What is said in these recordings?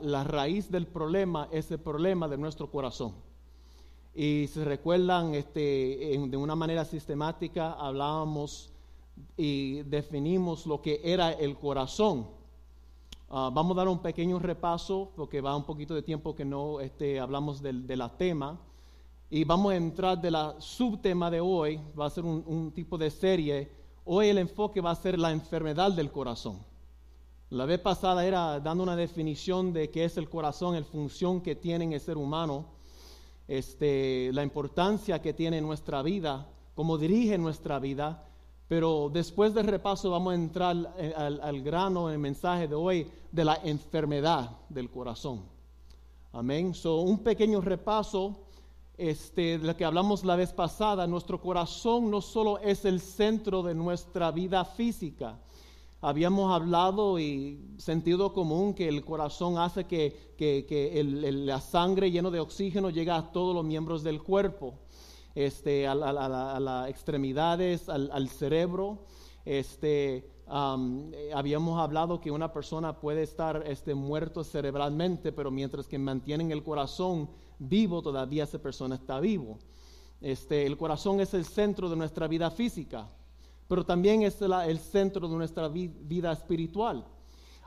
la raíz del problema es el problema de nuestro corazón. Y se recuerdan, este, de una manera sistemática hablábamos y definimos lo que era el corazón. Ah, vamos a dar un pequeño repaso, porque va un poquito de tiempo que no este, hablamos del, de la tema. Y vamos a entrar de la subtema de hoy, va a ser un tipo de serie. Hoy el enfoque va a ser la enfermedad del corazón. La vez pasada era dando una definición de qué es el corazón, la función que tiene en el ser humano, este, la importancia que tiene en nuestra vida, cómo dirige nuestra vida. Pero después del repaso vamos a entrar al, al grano en el mensaje de hoy de la enfermedad del corazón. Amén. So, un pequeño repaso este, de lo que hablamos la vez pasada, nuestro corazón no solo es el centro de nuestra vida física. Habíamos hablado y sentido común que el corazón hace que, que, que la sangre lleno de oxígeno llegue a todos los miembros del cuerpo, este, a, las extremidades, al, al cerebro. Este, Um, habíamos hablado que una persona puede estar este, muerto cerebralmente, pero mientras que mantienen el corazón vivo, todavía esa persona está vivo. Este, el corazón es el centro de nuestra vida física, pero también es el centro de nuestra vi vida espiritual.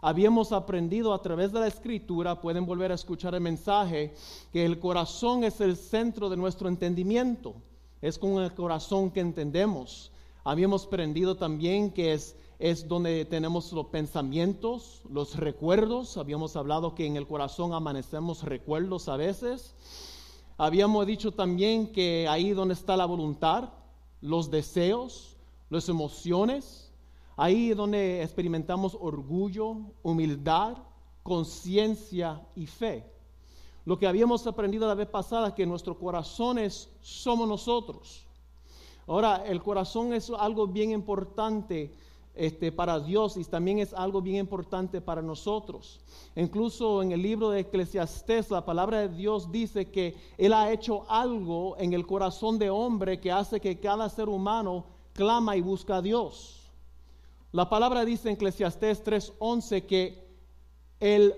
Habíamos aprendido a través de la escritura, pueden volver a escuchar el mensaje, que el corazón es el centro de nuestro entendimiento. Es con el corazón que entendemos. Habíamos aprendido también que es es donde tenemos los pensamientos, los recuerdos. Habíamos hablado que en el corazón amanecemos recuerdos a veces. Habíamos dicho también que ahí donde está la voluntad, los deseos, las emociones, ahí donde experimentamos orgullo, humildad, conciencia y fe. Lo que habíamos aprendido la vez pasada es que nuestros corazones somos nosotros. Ahora, el corazón es algo bien importante este, para Dios y también es algo bien importante para nosotros. Incluso en el libro de Eclesiastés, la palabra de Dios dice que Él ha hecho algo en el corazón de hombre que hace que cada ser humano clama y busca a Dios. La palabra dice en Eclesiastés 3:11 que Él,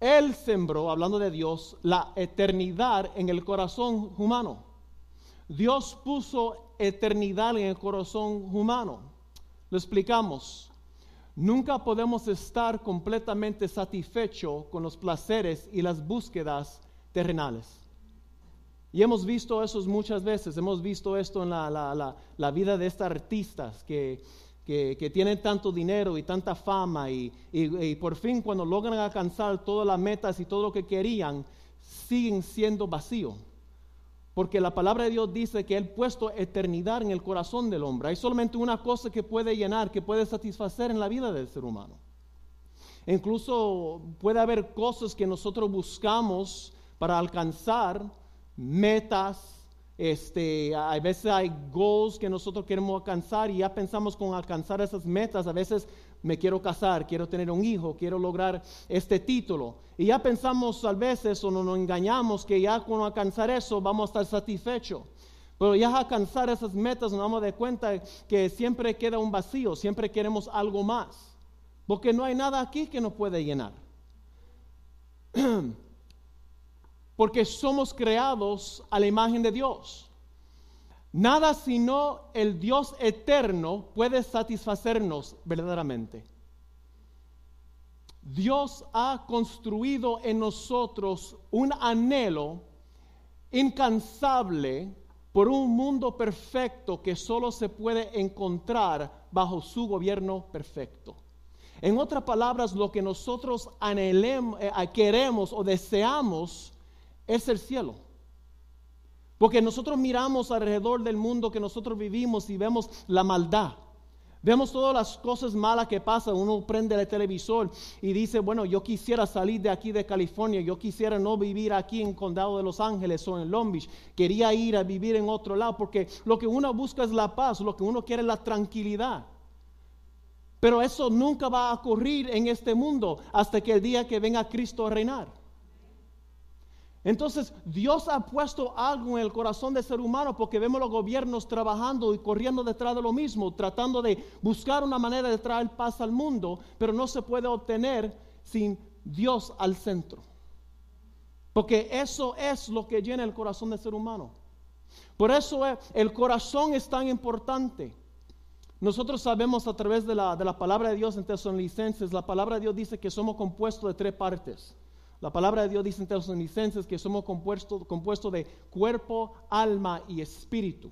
él sembró, hablando de Dios, la eternidad en el corazón humano. Dios puso eternidad en el corazón humano. Lo explicamos. Nunca podemos estar completamente satisfechos con los placeres y las búsquedas terrenales. Y hemos visto eso muchas veces, hemos visto esto en la, la, la, la vida de estas artistas que, que, que, tienen tanto dinero y tanta fama y, y, por fin cuando logran alcanzar todas las metas y todo lo que querían, siguen siendo vacíos. Porque la palabra de Dios dice que Él puesto eternidad en el corazón del hombre. Hay solamente una cosa que puede llenar, que puede satisfacer en la vida del ser humano. Incluso puede haber cosas que nosotros buscamos para alcanzar, metas, este, a veces hay goals que nosotros queremos alcanzar y ya pensamos con alcanzar esas metas. A veces me quiero casar, quiero tener un hijo, quiero lograr este título. Y ya pensamos a veces o nos engañamos que ya con alcanzar eso vamos a estar satisfechos. Pero ya alcanzar esas metas nos damos de cuenta que siempre queda un vacío, siempre queremos algo más. Porque no hay nada aquí que nos puede llenar. Porque somos creados a la imagen de Dios. Nada sino el Dios eterno puede satisfacernos verdaderamente. Dios ha construido en nosotros un anhelo incansable por un mundo perfecto que solo se puede encontrar bajo su gobierno perfecto. En otras palabras, lo que nosotros anhelemos, eh, queremos o deseamos es el cielo. Porque nosotros miramos alrededor del mundo que nosotros vivimos y vemos la maldad. Vemos todas las cosas malas que pasan. Uno prende el televisor y dice, bueno, yo quisiera salir de aquí de California, yo quisiera no vivir aquí en Condado de Los Ángeles o en Long Beach. Quería ir a vivir en otro lado porque lo que uno busca es la paz, lo que uno quiere es la tranquilidad. Pero eso nunca va a ocurrir en este mundo hasta que el día que venga Cristo a reinar. Entonces Dios ha puesto algo en el corazón del ser humano porque vemos los gobiernos trabajando y corriendo detrás de lo mismo, tratando de buscar una manera de traer paz al mundo, pero no se puede obtener sin Dios al centro. Porque eso es lo que llena el corazón del ser humano. Por eso el corazón es tan importante. Nosotros sabemos a través de la, de la palabra de Dios en Tesalonicenses, la palabra de Dios dice que somos compuestos de tres partes. La palabra de Dios dice en Tesalonicenses que somos compuestos compuesto de cuerpo, alma y espíritu.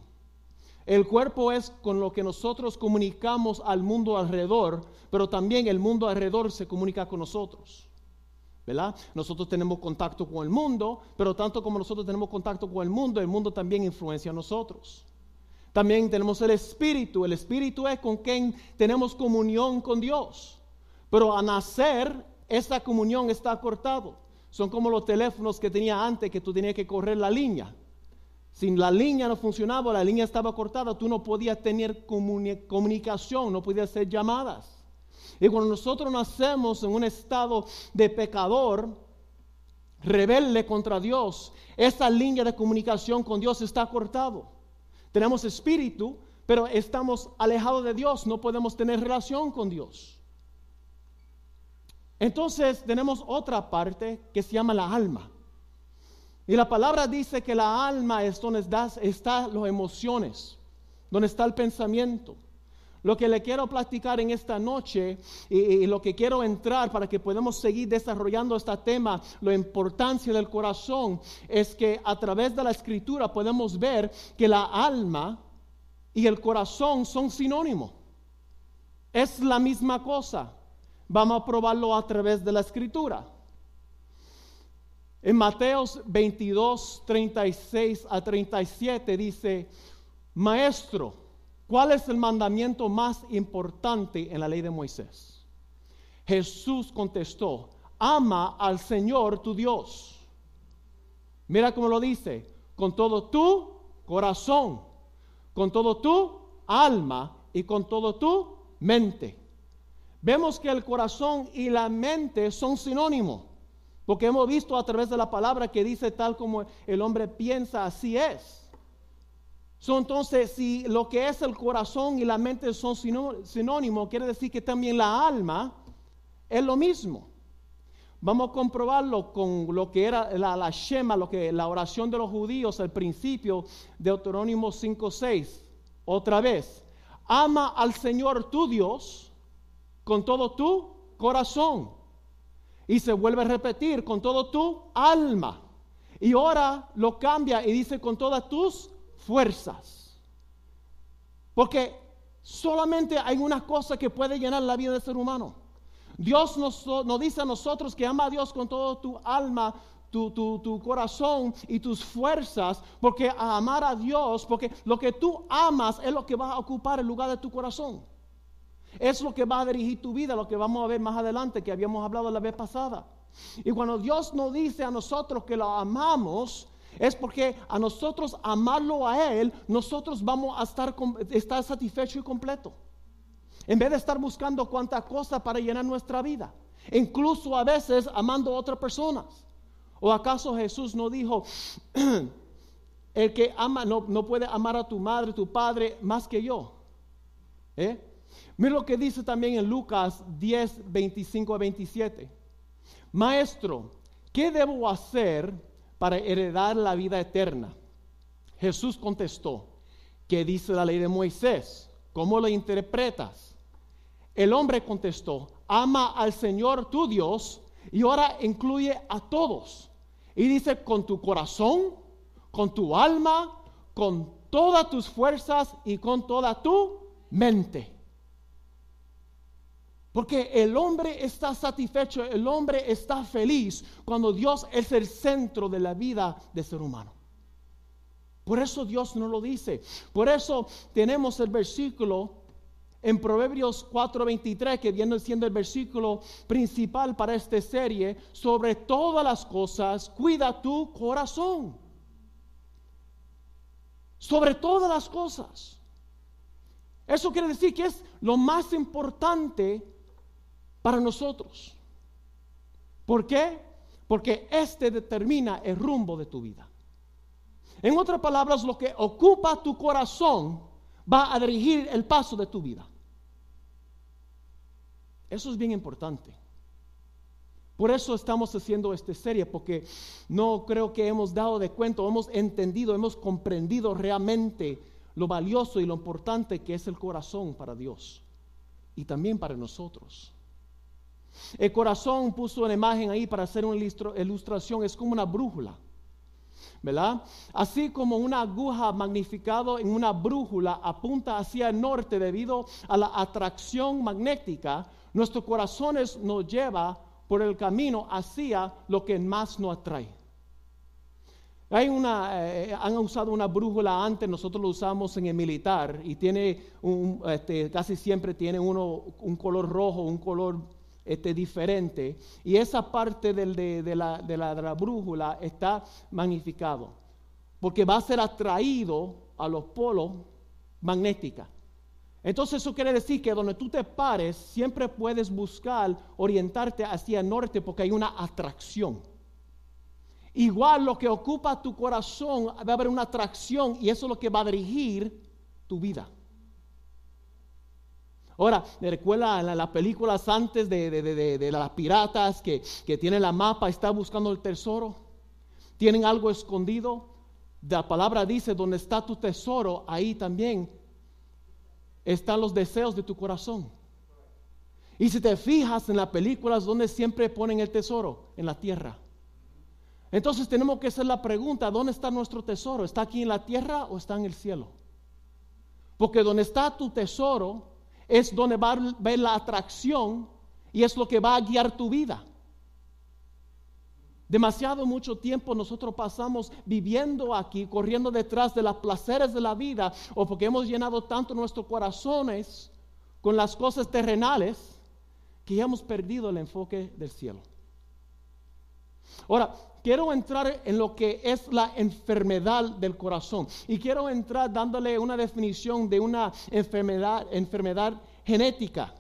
El cuerpo es con lo que nosotros comunicamos al mundo alrededor, pero también el mundo alrededor se comunica con nosotros. ¿verdad? Nosotros tenemos contacto con el mundo, pero tanto como nosotros tenemos contacto con el mundo, el mundo también influencia a nosotros. También tenemos el espíritu. El espíritu es con quien tenemos comunión con Dios. Pero a nacer, esta comunión está cortado. Son como los teléfonos que tenía antes, que tú tenías que correr la línea. Si la línea no funcionaba, la línea estaba cortada, tú no podías tener comunicación, no podías hacer llamadas. Y cuando nosotros nacemos en un estado de pecador, rebelde contra Dios, esa línea de comunicación con Dios está cortado. Tenemos espíritu, pero estamos alejados de Dios, no podemos tener relación con Dios. Entonces tenemos otra parte que se llama la alma. Y la palabra dice que la alma es donde están las emociones, donde está el pensamiento. Lo que le quiero platicar en esta noche y, lo que quiero entrar para que podamos seguir desarrollando este tema, la importancia del corazón, es que a través de la escritura podemos ver que la alma y el corazón son sinónimos. Es la misma cosa. Vamos a probarlo a través de la escritura. En Mateos 22, 36 a 37 dice, Maestro, ¿Cuál es el mandamiento más importante en la ley de Moisés? Jesús contestó, ama al Señor tu Dios. Mira cómo lo dice, con todo tu corazón, con todo tu alma y con todo tu mente. Vemos que el corazón y la mente son sinónimos, porque hemos visto a través de la palabra que dice tal como el hombre piensa, así es entonces, si lo que es el corazón y la mente son sinónimos, quiere decir que también la alma es lo mismo. Vamos a comprobarlo con lo que era la, la Shema, lo que la oración de los judíos al principio de Deuterónimo 5:6. Otra vez, ama al Señor tu Dios con todo tu corazón. Y se vuelve a repetir con todo tu alma. Y ahora lo cambia y dice con todas tus fuerzas. Porque solamente hay una cosa que puede llenar la vida del ser humano. Dios nos, dice a nosotros que ama a Dios con todo tu alma, tu, tu, corazón y tus fuerzas, porque a amar a Dios, porque lo que tú amas es lo que va a ocupar el lugar de tu corazón. Es lo que va a dirigir tu vida, lo que vamos a ver más adelante, que habíamos hablado la vez pasada. Y cuando Dios nos dice a nosotros que lo amamos, es porque a nosotros amarlo a Él, nosotros vamos a estar, estar satisfecho y completo. En vez de estar buscando cuánta cosa para llenar nuestra vida. Incluso a veces amando a otras personas. ¿O acaso Jesús no dijo, el que ama no, no, puede amar a tu madre, tu padre, más que yo? ¿Eh? Mira lo que dice también en Lucas 10, 25 a 27. Maestro, ¿qué debo hacer? para heredar la vida eterna? Jesús contestó, ¿qué dice la ley de Moisés? ¿Cómo lo interpretas? El hombre contestó, ama al Señor tu Dios y ahora incluye a todos. Y dice, con tu corazón, con tu alma, con todas tus fuerzas y con toda tu mente. Porque el hombre está satisfecho, el hombre está feliz cuando Dios es el centro de la vida del ser humano. Por eso Dios no lo dice. Por eso tenemos el versículo en Proverbios 4:23, que viene siendo el versículo principal para esta serie, sobre todas las cosas, cuida tu corazón. Sobre todas las cosas. Eso quiere decir que es lo más importante para nosotros. ¿Por qué? Porque este determina el rumbo de tu vida. En otras palabras, lo que ocupa tu corazón va a dirigir el paso de tu vida. Eso es bien importante. Por eso estamos haciendo esta serie, porque no creo que hemos dado de cuenta, hemos entendido, hemos comprendido realmente lo valioso y lo importante que es el corazón para Dios y también para nosotros. El corazón puso una imagen ahí para hacer una ilustración, es como una brújula. ¿verdad? Así como una aguja magnificada en una brújula apunta hacia el norte debido a la atracción magnética, nuestros corazones nos lleva por el camino hacia lo que más nos atrae. Hay una, eh, han usado una brújula antes, nosotros lo usamos en el militar y tiene este, casi siempre tiene uno un color rojo, un color este, diferente. Y esa parte del, de, la, de, la, de la brújula está magnificado, porque va a ser atraído a los polos magnéticos. Entonces eso quiere decir que donde tú te pares, siempre puedes buscar orientarte hacia el norte porque hay una atracción. Igual lo que ocupa tu corazón, va a haber una atracción y eso es lo que va a dirigir tu vida. Ahora, ¿me recuerda las películas antes de, las piratas que, que tienen la mapa, está buscando el tesoro? Tienen algo escondido. La palabra dice, donde está tu tesoro, ahí también están los deseos de tu corazón. Y si te fijas en las películas donde siempre ponen el tesoro, en la tierra. Entonces tenemos que hacer la pregunta, ¿dónde está nuestro tesoro? ¿Está aquí en la tierra o está en el cielo? Porque donde está tu tesoro es donde va a ver la atracción y es lo que va a guiar tu vida. Demasiado mucho tiempo nosotros pasamos viviendo aquí, corriendo detrás de los placeres de la vida, o porque hemos llenado tanto nuestros corazones con las cosas terrenales, que ya hemos perdido el enfoque del cielo. Ahora, quiero entrar en lo que es la enfermedad del corazón. Y quiero entrar dándole una definición de una enfermedad, enfermedad genética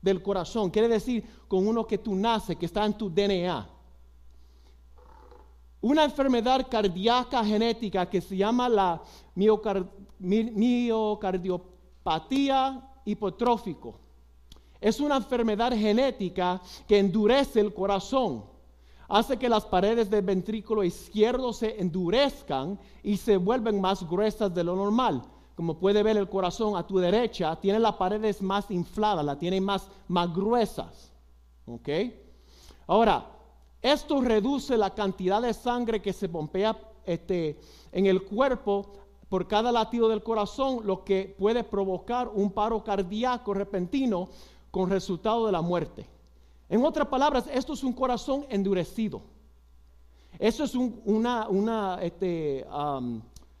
del corazón. Quiere decir con uno que tú naces, que está en tu DNA. Una enfermedad cardíaca genética que se llama la miocardiopatía hipotrófico. Es una enfermedad genética que endurece el corazón. Hace que las paredes del ventrículo izquierdo se endurezcan y se vuelven más gruesas de lo normal. Como puede ver el corazón a tu derecha, tiene las paredes más infladas, la tiene más, más gruesas. Ahora, esto reduce la cantidad de sangre que se pompea este, en el cuerpo por cada latido del corazón, lo que puede provocar un paro cardíaco repentino con resultado de la muerte. En otras palabras, esto es un corazón endurecido. Eso es una, una este,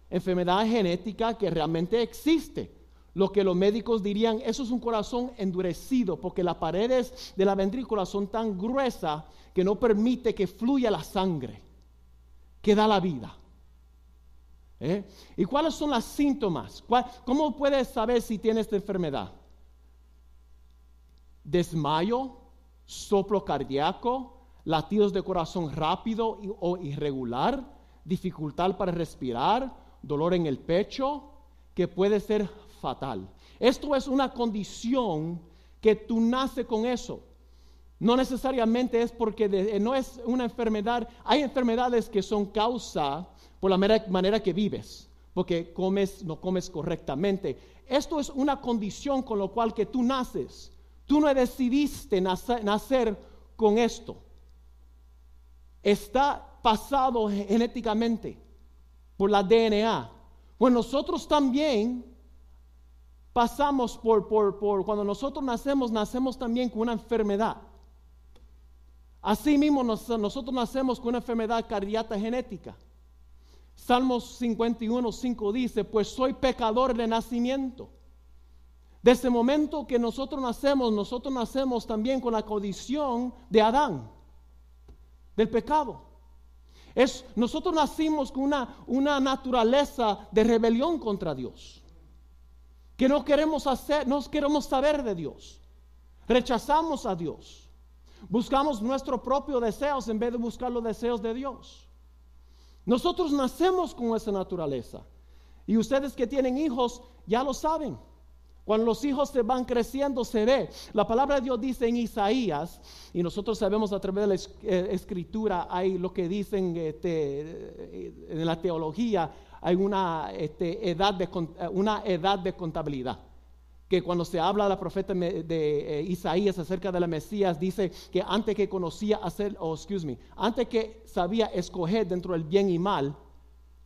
enfermedad genética que realmente existe. Lo que los médicos dirían, eso es un corazón endurecido, porque las paredes de la ventrícula son tan gruesas que no permite que fluya la sangre que da la vida. ¿Eh? ¿Y cuáles son los síntomas? ¿Cómo puedes saber si tienes esta enfermedad? Desmayo, soplo cardíaco, latidos de corazón rápido o irregular, dificultad para respirar, dolor en el pecho, que puede ser fatal. Esto es una condición que tú naces con eso. No necesariamente es porque eh, no es una enfermedad. Hay enfermedades que son causa por la manera, que vives, porque comes, no comes correctamente. Esto es una condición con lo cual que tú naces. Tú no decidiste nacer, con esto. Está pasado genéticamente por la DNA. Pues nosotros también pasamos por, por, por, cuando nosotros nacemos, nacemos también con una enfermedad. Así mismo nosotros nacemos con una enfermedad cardíaca genética. Salmos 51, 5 dice, pues soy pecador de nacimiento. Desde el momento que nosotros nacemos, nosotros nacemos también con la condición de Adán, del pecado. Es, nosotros nacimos con una, una naturaleza de rebelión contra Dios. Que no queremos hacer, no queremos saber de Dios. Rechazamos a Dios. Buscamos nuestros propios deseos en vez de buscar los deseos de Dios. Nosotros nacemos con esa naturaleza. Y ustedes que tienen hijos ya lo saben. Cuando los hijos se van creciendo, se ve. La palabra de Dios dice en Isaías, y nosotros sabemos a través de la eh, escritura, hay lo que dicen este, en la teología, hay una, este, edad de, una edad de contabilidad que cuando se habla la profeta de eh, Isaías acerca de la Mesías, dice que antes que conocía hacer, oh, excuse me, antes que sabía escoger dentro del bien y mal,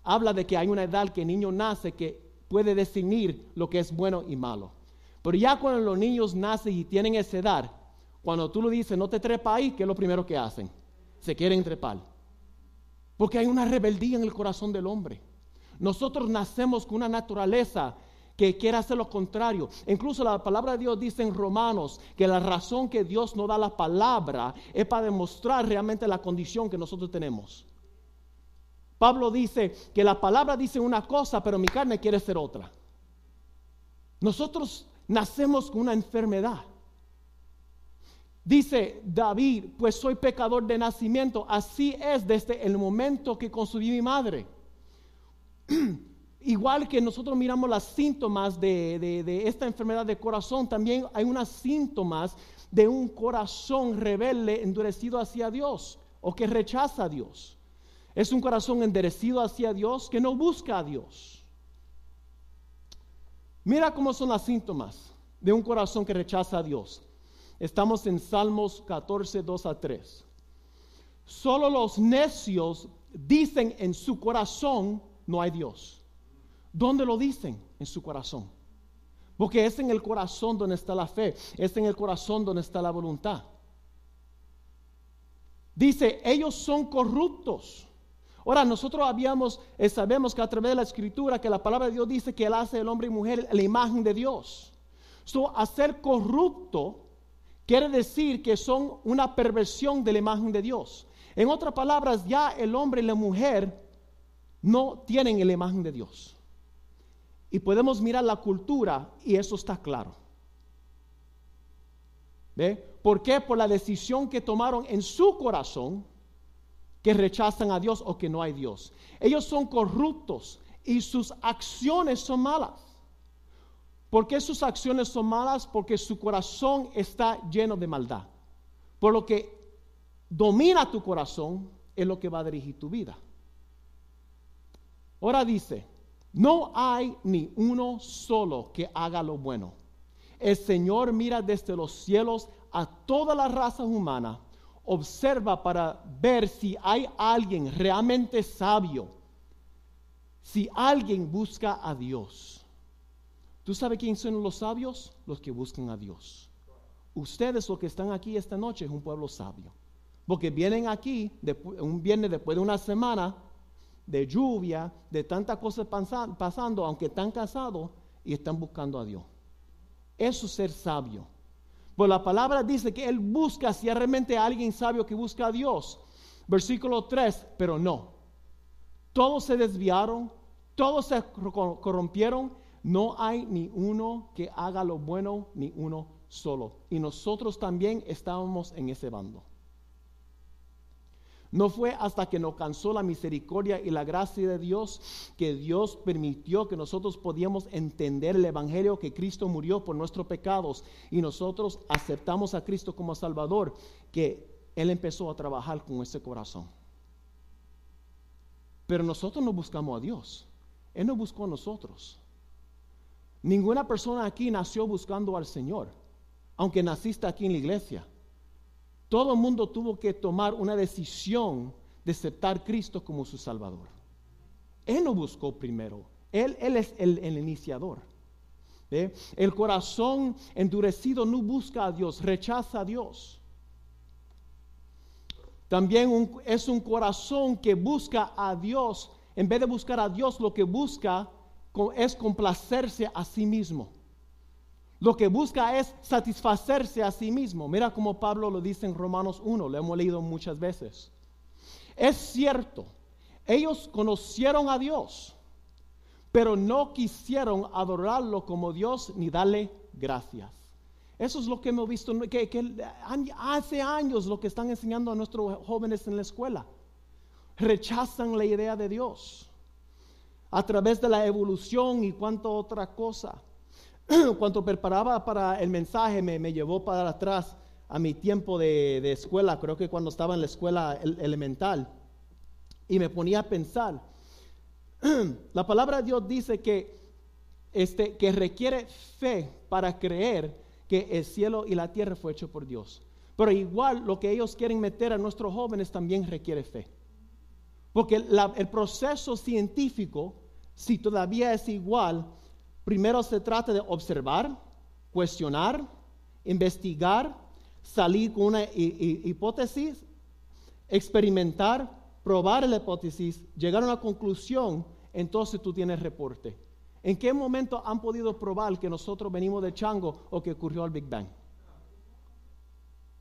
habla de que hay una edad que el niño nace que puede definir lo que es bueno y malo. Pero ya cuando los niños nacen y tienen esa edad, cuando tú le dices no te trepa ahí, ¿qué es lo primero que hacen? Se quieren trepar. Porque hay una rebeldía en el corazón del hombre. Nosotros nacemos con una naturaleza que quiere hacer lo contrario. Incluso la palabra de Dios dice en Romanos que la razón que Dios no da la palabra es para demostrar realmente la condición que nosotros tenemos. Pablo dice que la palabra dice una cosa, pero mi carne quiere ser otra. Nosotros nacemos con una enfermedad. Dice David, pues soy pecador de nacimiento. Así es desde el momento que concebí mi madre. igual que nosotros miramos los síntomas de, esta enfermedad de corazón, también hay unos síntomas de un corazón rebelde, endurecido hacia Dios o que rechaza a Dios. Es un corazón endurecido hacia Dios que no busca a Dios. Mira cómo son los síntomas de un corazón que rechaza a Dios. Estamos en Salmos 14, 2 a 3. Solo los necios dicen en su corazón, no hay Dios. ¿Dónde lo dicen? En su corazón. Porque es en el corazón donde está la fe, es en el corazón donde está la voluntad. Dice, ellos son corruptos. Ahora, nosotros habíamos, eh, sabemos que a través de la escritura, que la palabra de Dios dice que Él hace el hombre y mujer la imagen de Dios. So, hacer corrupto quiere decir que son una perversión de la imagen de Dios. En otras palabras, ya el hombre y la mujer no tienen la imagen de Dios. Y podemos mirar la cultura y eso está claro. ¿Ve? ¿Por qué? Por la decisión que tomaron en su corazón que rechazan a Dios o que no hay Dios. Ellos son corruptos y sus acciones son malas. ¿Por qué sus acciones son malas? Porque su corazón está lleno de maldad. Por lo que domina tu corazón es lo que va a dirigir tu vida. Ahora dice, no hay ni uno solo que haga lo bueno. El Señor mira desde los cielos a toda la raza humana, observa para ver si hay alguien realmente sabio, si alguien busca a Dios. ¿Tú sabes quién son los sabios? Los que buscan a Dios. Ustedes los que están aquí esta noche es un pueblo sabio. Porque vienen aquí un viernes después de una semana de lluvia, de tantas cosas pasando, aunque están casados y están buscando a Dios. Eso es ser sabio. Pues la palabra dice que Él busca si realmente alguien sabio que busca a Dios. Versículo 3, pero no. Todos se desviaron, todos se corrompieron, no hay ni uno que haga lo bueno, ni uno solo. Y nosotros también estábamos en ese bando. No fue hasta que nos cansó la misericordia y la gracia de Dios que Dios permitió que nosotros podíamos entender el Evangelio que Cristo murió por nuestros pecados y nosotros aceptamos a Cristo como Salvador, que Él empezó a trabajar con ese corazón. Pero nosotros no buscamos a Dios, Él nos buscó a nosotros. Ninguna persona aquí nació buscando al Señor, aunque naciste aquí en la iglesia. Todo el mundo tuvo que tomar una decisión de aceptar a Cristo como su Salvador. Él no buscó primero, Él, él es el, iniciador. El corazón endurecido no busca a Dios, rechaza a Dios. También es un corazón que busca a Dios, en vez de buscar a Dios, lo que busca es complacerse a sí mismo. Lo que busca es satisfacerse a sí mismo. Mira como Pablo lo dice en Romanos 1, lo hemos leído muchas veces. Es cierto, ellos conocieron a Dios, pero no quisieron adorarlo como Dios ni darle gracias. Eso es lo que hemos visto, que, que hace años lo que están enseñando a nuestros jóvenes en la escuela. Rechazan la idea de Dios a través de la evolución y cuánta otra cosa. cuando preparaba para el mensaje me, me llevó para atrás a mi tiempo de, de, escuela, creo que cuando estaba en la escuela elemental, y me ponía a pensar, la palabra de Dios dice que, este, que requiere fe para creer que el cielo y la tierra fue hecho por Dios. Pero igual lo que ellos quieren meter a nuestros jóvenes también requiere fe. Porque el proceso científico, si todavía es igual, primero se trata de observar, cuestionar, investigar, salir con una hipótesis, experimentar, probar la hipótesis, llegar a una conclusión, entonces tú tienes reporte. ¿En qué momento han podido probar que nosotros venimos de chango o que ocurrió el Big Bang?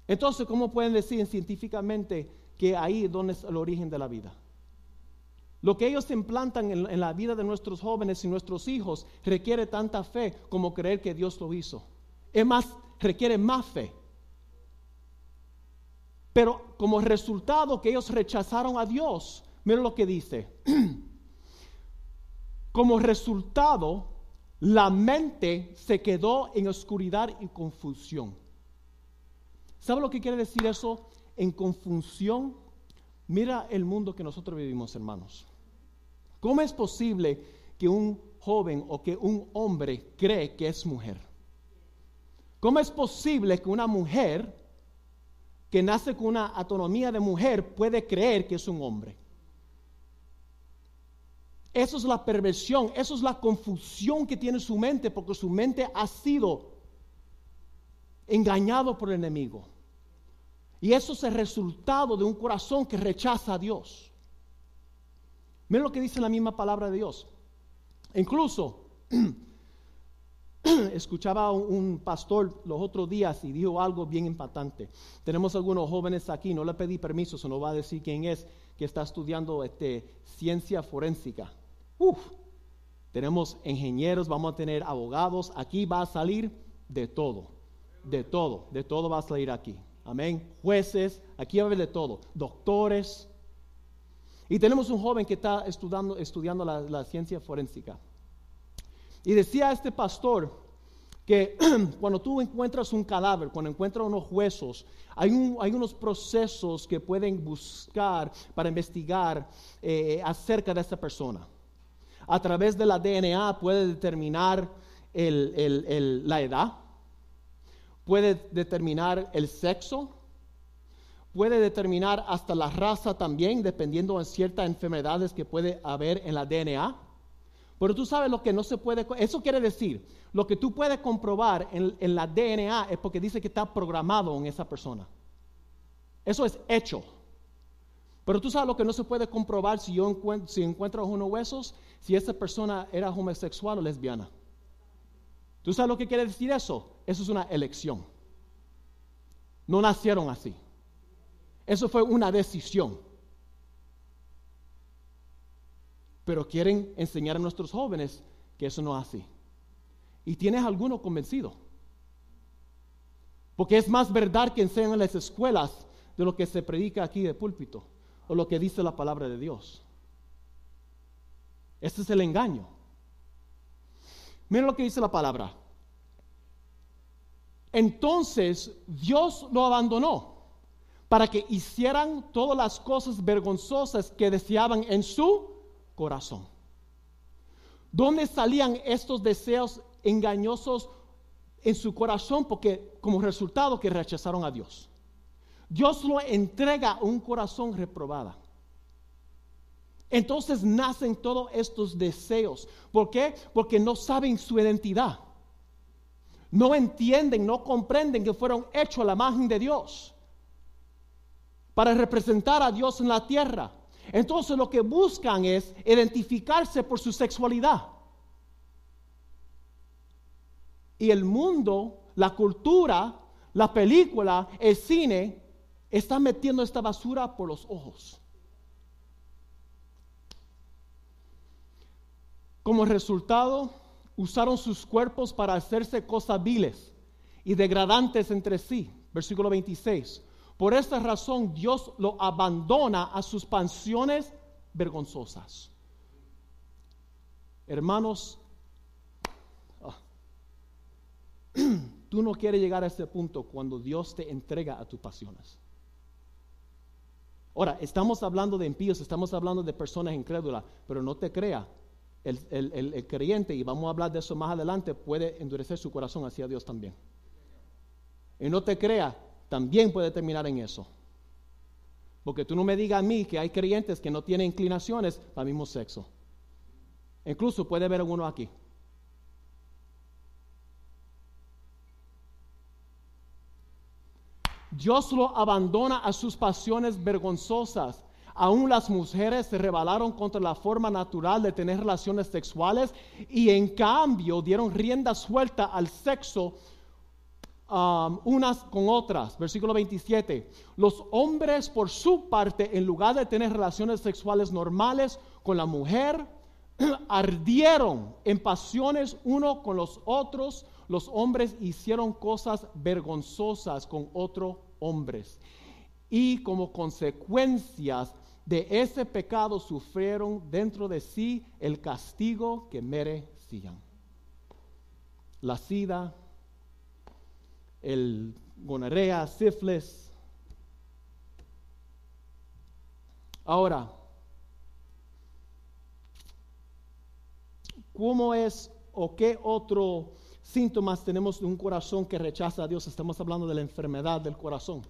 Entonces, ¿cómo pueden decir científicamente que ahí es donde es el origen de la vida? Lo que ellos implantan en, la vida de nuestros jóvenes y nuestros hijos requiere tanta fe como creer que Dios lo hizo. Es más, requiere más fe. Pero como resultado que ellos rechazaron a Dios, miren lo que dice. como resultado, la mente se quedó en oscuridad y confusión. ¿Sabe lo que quiere decir eso? En confusión. Mira el mundo que nosotros vivimos, hermanos. ¿Cómo es posible que un joven o que un hombre cree que es mujer? ¿Cómo es posible que una mujer que nace con una autonomía de mujer puede creer que es un hombre? Eso es la perversión, eso es la confusión que tiene su mente porque su mente ha sido engañado por el enemigo. Y eso es el resultado de un corazón que rechaza a Dios. Miren lo que dice la misma palabra de Dios. Incluso, escuchaba a un pastor los otros días y dijo algo bien impactante. Tenemos algunos jóvenes aquí, no le pedí permiso, se nos va a decir quién es, que está estudiando este, ciencia forénsica. Uf, tenemos ingenieros, vamos a tener abogados, aquí va a salir de todo, de todo, de todo va a salir aquí. Amén. Jueces, aquí va a haber de todo. Doctores. Y tenemos un joven que está estudiando, la, ciencia forénsica. Y decía este pastor que cuando tú encuentras un cadáver, cuando encuentras unos huesos, hay, hay unos procesos que pueden buscar para investigar eh, acerca de esa persona. A través de la DNA puede determinar la edad, puede determinar el sexo, puede determinar hasta la raza también, dependiendo de ciertas enfermedades que puede haber en la DNA. Pero tú sabes lo que no se puede, eso quiere decir, lo que tú puedes comprobar en, la DNA es porque dice que está programado en esa persona. Eso es hecho. Pero tú sabes lo que no se puede comprobar si yo si encuentro unos huesos, si esa persona era homosexual o lesbiana. ¿Tú sabes lo que quiere decir eso? Eso es una elección. No nacieron así. Eso fue una decisión. Pero quieren enseñar a nuestros jóvenes que eso no es así. Y tienes alguno convencido. Porque es más verdad que enseñan en las escuelas de lo que se predica aquí de púlpito o lo que dice la palabra de Dios. Este es el engaño. Miren lo que dice la palabra. Entonces Dios lo abandonó para que hicieran todas las cosas vergonzosas que deseaban en su corazón. ¿Dónde salían estos deseos engañosos en su corazón? Porque como resultado que rechazaron a Dios. Dios lo entrega a un corazón reprobada. Entonces nacen todos estos deseos. ¿Por qué? Porque no saben su identidad no entienden, no comprenden que fueron hechos a la imagen de Dios para representar a Dios en la tierra. Entonces lo que buscan es identificarse por su sexualidad. Y el mundo, la cultura, la película, el cine, está metiendo esta basura por los ojos. Como resultado, usaron sus cuerpos para hacerse cosas viles y degradantes entre sí. Versículo 26. Por esta razón Dios lo abandona a sus pasiones vergonzosas. Hermanos, ah, tú no quieres llegar a ese punto cuando Dios te entrega a tus pasiones. Ahora, estamos hablando de impíos, estamos hablando de personas incrédulas, pero no te crea. El, el, creyente, y vamos a hablar de eso más adelante, puede endurecer su corazón hacia Dios también. Y no te crea, también puede terminar en eso. Porque tú no me digas a mí que hay creyentes que no tienen inclinaciones para el mismo sexo. Incluso puede haber uno aquí. Dios lo abandona a sus pasiones vergonzosas. Aún las mujeres se rebelaron contra la forma natural de tener relaciones sexuales y en cambio dieron rienda suelta al sexo unas con otras. Versículo 27. Los hombres por su parte, en lugar de tener relaciones sexuales normales con la mujer, ardieron en pasiones uno con los otros, los hombres hicieron cosas vergonzosas con otros hombres. Y como consecuencias de ese pecado sufrieron dentro de sí el castigo que merecían. La sida, el gonorrea, sífilis. Ahora, ¿cómo es o qué otro síntomas tenemos de un corazón que rechaza a Dios. Estamos hablando de la enfermedad del corazón.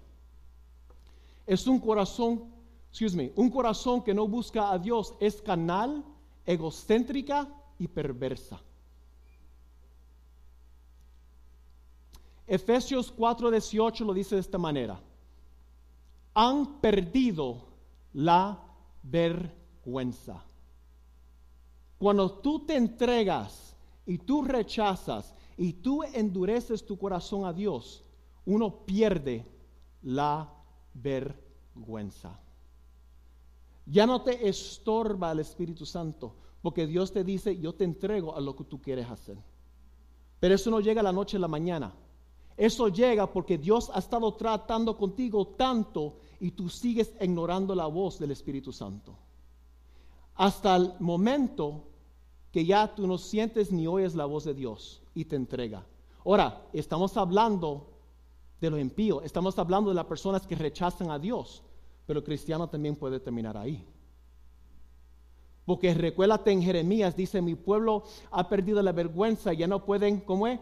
Es un corazón, excuse me, un corazón que no busca a Dios, es canal, egocéntrica y perversa. Efesios 4:18 lo dice de esta manera. Han perdido la vergüenza. Cuando tú te entregas y tú rechazas y tú endureces tu corazón a Dios, uno pierde la vergüenza. Ya no te estorba el Espíritu Santo, porque Dios te dice, yo te entrego a lo que tú quieres hacer. Pero eso no llega a la noche a la mañana. Eso llega porque Dios ha estado tratando contigo tanto y tú sigues ignorando la voz del Espíritu Santo. Hasta el momento que ya tú no sientes ni oyes la voz de Dios y te entrega. Ahora, estamos hablando de los impíos, estamos hablando de las personas que rechazan a Dios, pero el cristiano también puede terminar ahí. Porque recuérdate en Jeremías, dice, mi pueblo ha perdido la vergüenza, ya no pueden, ¿cómo es?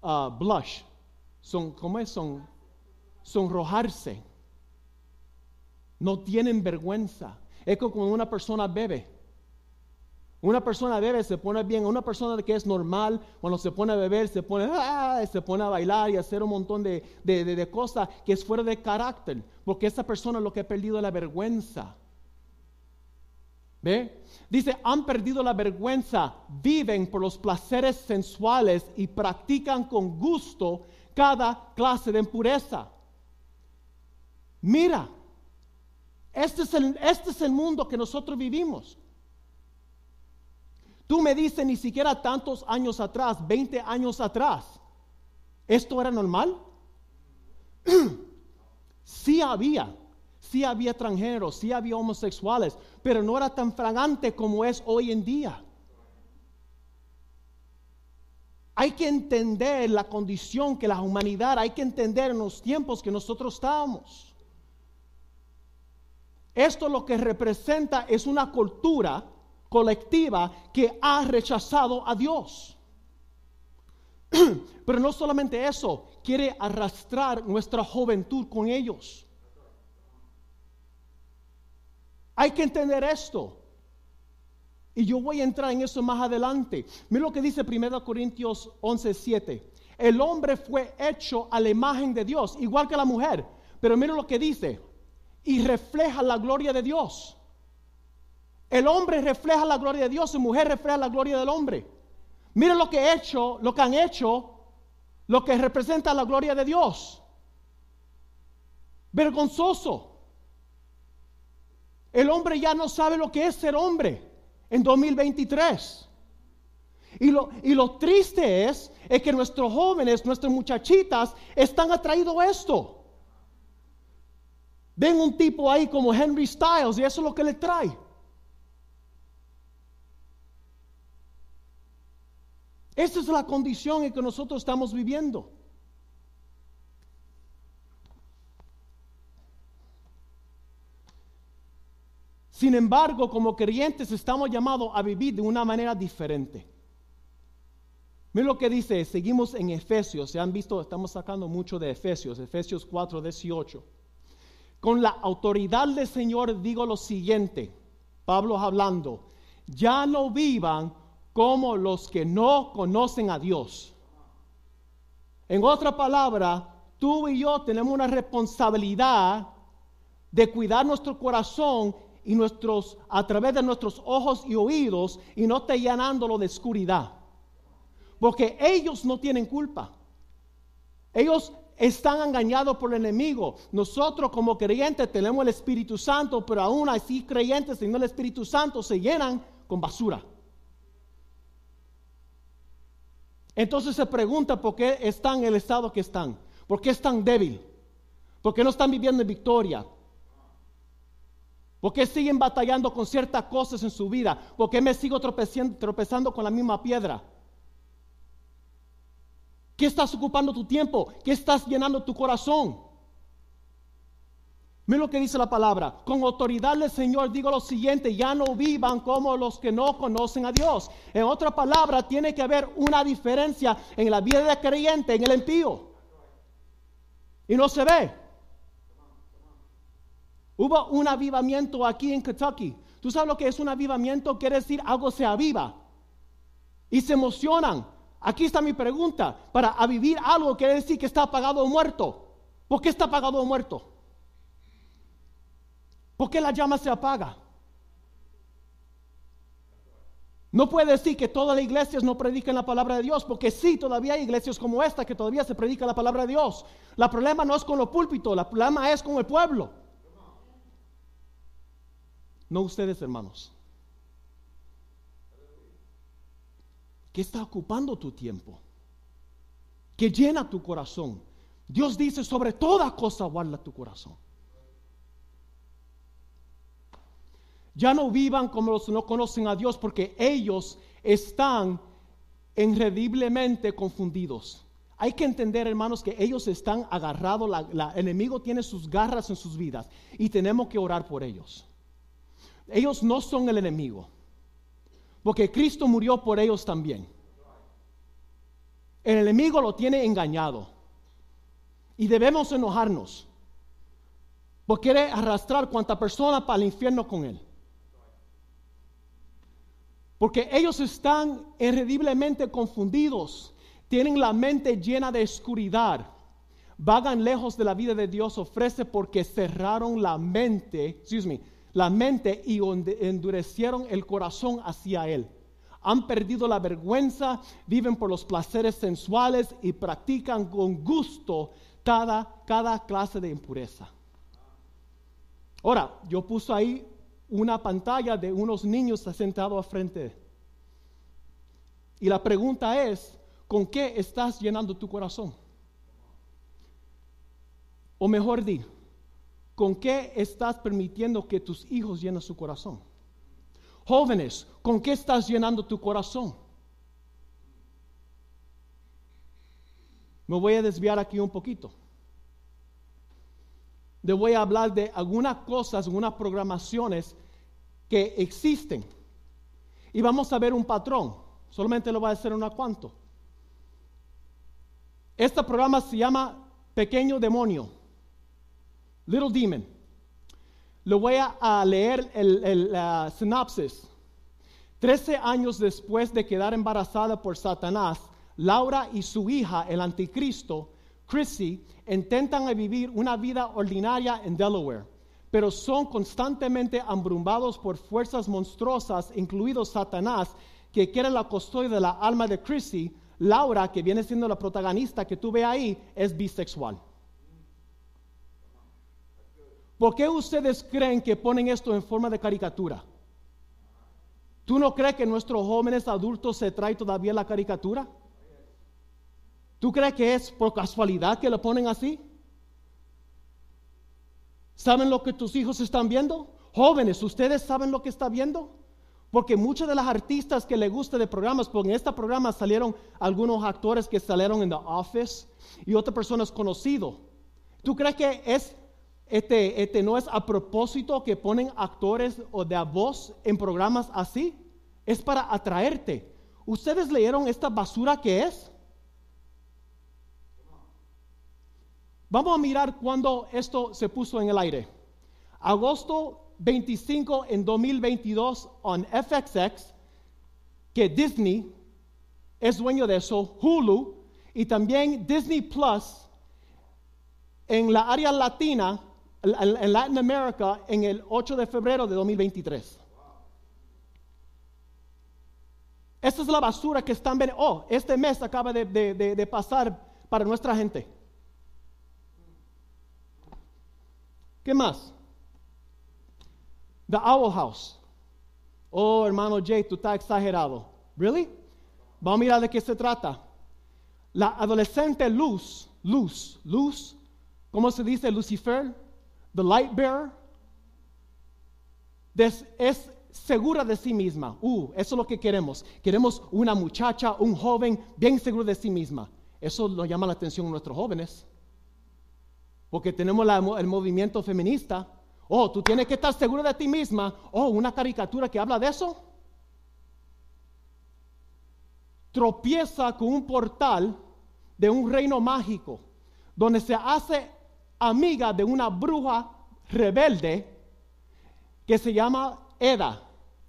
Uh, blush. Son, ¿Cómo es? Son, sonrojarse. No tienen vergüenza. Es como una persona bebe. Una persona bebe, se pone bien. Una persona que es normal, cuando se pone a beber, se pone, ah, se pone a bailar y hacer un montón de, de, cosas que es fuera de carácter. Porque esa persona es lo que ha perdido la vergüenza. ¿Ve? Dice, han perdido la vergüenza, viven por los placeres sensuales y practican con gusto cada clase de impureza. Mira, este es el, este es el mundo que nosotros vivimos. Tú me dices ni siquiera tantos años atrás, 20 años atrás, ¿esto era normal? sí había, sí había extranjeros, sí había homosexuales, pero no era tan fragante como es hoy en día. Hay que entender la condición que la humanidad, hay que entender en los tiempos que nosotros estamos. Esto lo que representa es una cultura colectiva que ha rechazado a Dios. Pero no solamente eso, quiere arrastrar nuestra juventud con ellos. Hay que entender esto. Y yo voy a entrar en eso más adelante. Mira lo que dice 1 Corintios 11:7. El hombre fue hecho a la imagen de Dios, igual que la mujer. Pero mira lo que dice. Y refleja la gloria de Dios. El hombre refleja la gloria de Dios, y mujer refleja la gloria del hombre. Mira lo que he hecho, lo que han hecho, lo que representa la gloria de Dios. Vergonzoso. El hombre ya no sabe lo que es ser hombre en 2023. Y lo, y lo triste es, es que nuestros jóvenes, nuestras muchachitas están atraídos a esto. Ven un tipo ahí como Henry Styles y eso es lo que le trae. Esa es la condición en que nosotros estamos viviendo. Sin embargo, como creyentes estamos llamados a vivir de una manera diferente. Miren lo que dice, seguimos en Efesios, se han visto, estamos sacando mucho de Efesios, Efesios 4, 18. Con la autoridad del Señor digo lo siguiente, Pablo hablando, ya no vivan como los que no conocen a Dios. En otra palabra, tú y yo tenemos una responsabilidad de cuidar nuestro corazón y nuestros a través de nuestros ojos y oídos y no te llenándolo de oscuridad. Porque ellos no tienen culpa. Ellos están engañados por el enemigo. Nosotros como creyentes tenemos el Espíritu Santo, pero aún así creyentes sin el Espíritu Santo se llenan con basura. Entonces se pregunta por qué están en el estado que están. ¿Por qué están débil? ¿Por qué no están viviendo en victoria? ¿Por qué siguen batallando con ciertas cosas en su vida? ¿Por qué me sigo tropezando, con la misma piedra? ¿Qué estás ocupando tu tiempo? ¿Qué estás llenando tu corazón? Mira lo que dice la palabra. Con autoridad del Señor digo lo siguiente, ya no vivan como los que no conocen a Dios. En otra palabra, tiene que haber una diferencia en la vida del creyente, en el impío. Y no se ve. Hubo un avivamiento aquí en Kentucky. ¿Tú sabes lo que es un avivamiento? Quiere decir algo se aviva. Y se emocionan. Aquí está mi pregunta. Para avivir algo quiere decir que está apagado o muerto. ¿Por qué está apagado o muerto? ¿Por qué la llama se apaga? No puede decir que todas las iglesias no predican la palabra de Dios, porque sí, todavía hay iglesias como esta que todavía se predica la palabra de Dios. El problema no es con los púlpitos, el problema es con el pueblo. No ustedes, hermanos. ¿Qué está ocupando tu tiempo? ¿Qué llena tu corazón? Dios dice, sobre toda cosa guarda tu corazón. Ya no vivan como los que no conocen a Dios porque ellos están incrediblemente confundidos. Hay que entender, hermanos, que ellos están agarrados, el enemigo tiene sus garras en sus vidas y tenemos que orar por ellos. Ellos no son el enemigo, porque Cristo murió por ellos también. El enemigo lo tiene engañado y debemos enojarnos, porque quiere arrastrar cuanta persona para el infierno con él. Porque ellos están incrediblemente confundidos, tienen la mente llena de oscuridad, vagan lejos de la vida de Dios, ofrece porque cerraron la mente, excuse me, la mente y endurecieron el corazón hacia Él. Han perdido la vergüenza, viven por los placeres sensuales y practican con gusto cada, cada clase de impureza. Ahora, yo puse ahí una pantalla de unos niños sentados a frente. Y la pregunta es, ¿con qué estás llenando tu corazón? O mejor dicho, ¿Con qué estás permitiendo que tus hijos llenen su corazón? Jóvenes, ¿con qué estás llenando tu corazón? Me voy a desviar aquí un poquito. Le voy a hablar de algunas cosas, algunas programaciones que existen. Y vamos a ver un patrón. Solamente lo voy a hacer una cuanto. Este programa se llama Pequeño Demonio. Little Demon. Le voy a, leer el, sinopsis. Trece años después de quedar embarazada por Satanás, Laura y su hija, el anticristo, Chrissy, intentan vivir una vida ordinaria en Delaware, pero son constantemente abrumados por fuerzas monstruosas, incluidos Satanás, que quiere la custodia de la alma de Chrissy. Laura, que viene siendo la protagonista que tú ves ahí, es bisexual. ¿Por qué ustedes creen que ponen esto en forma de caricatura? ¿Tú no crees que nuestros jóvenes adultos se traen todavía la caricatura? ¿Tú crees que es por casualidad que lo ponen así? ¿Saben lo que tus hijos están viendo? Jóvenes, ¿ustedes saben lo que está viendo? Porque muchos de las artistas que le gusta de programas, porque en este programa salieron algunos actores que salieron en The Office y otras personas conocidos. ¿Tú crees que es este, este no es a propósito que ponen actores o de voz en programas así? Es para atraerte. ¿Ustedes leyeron esta basura que es? Vamos a mirar cuando esto se puso en el aire. Agosto 25 en 2022 en FXX, que Disney es dueño de eso, Hulu y también Disney Plus en la área latina, en Latin America, en el 8 de febrero de 2023. Esta es la basura que están viendo. Oh, este mes acaba de, de pasar para nuestra gente. ¿Qué más? The Owl House. Oh, hermano Jay, tú estás exagerado. ¿Really? Vamos a mirar de qué se trata. La adolescente Luz, Luz, Luz, ¿cómo se dice Lucifer? The light bearer. es segura de sí misma. Uh, eso es lo que queremos. Queremos una muchacha, un joven bien seguro de sí misma. Eso nos llama la atención a nuestros jóvenes. Porque tenemos el movimiento feminista Oh, tú tienes que estar seguro de ti misma. Oh, una caricatura que habla de eso. Tropieza con un portal de un reino mágico, donde se hace amiga de una bruja rebelde que se llama Eda.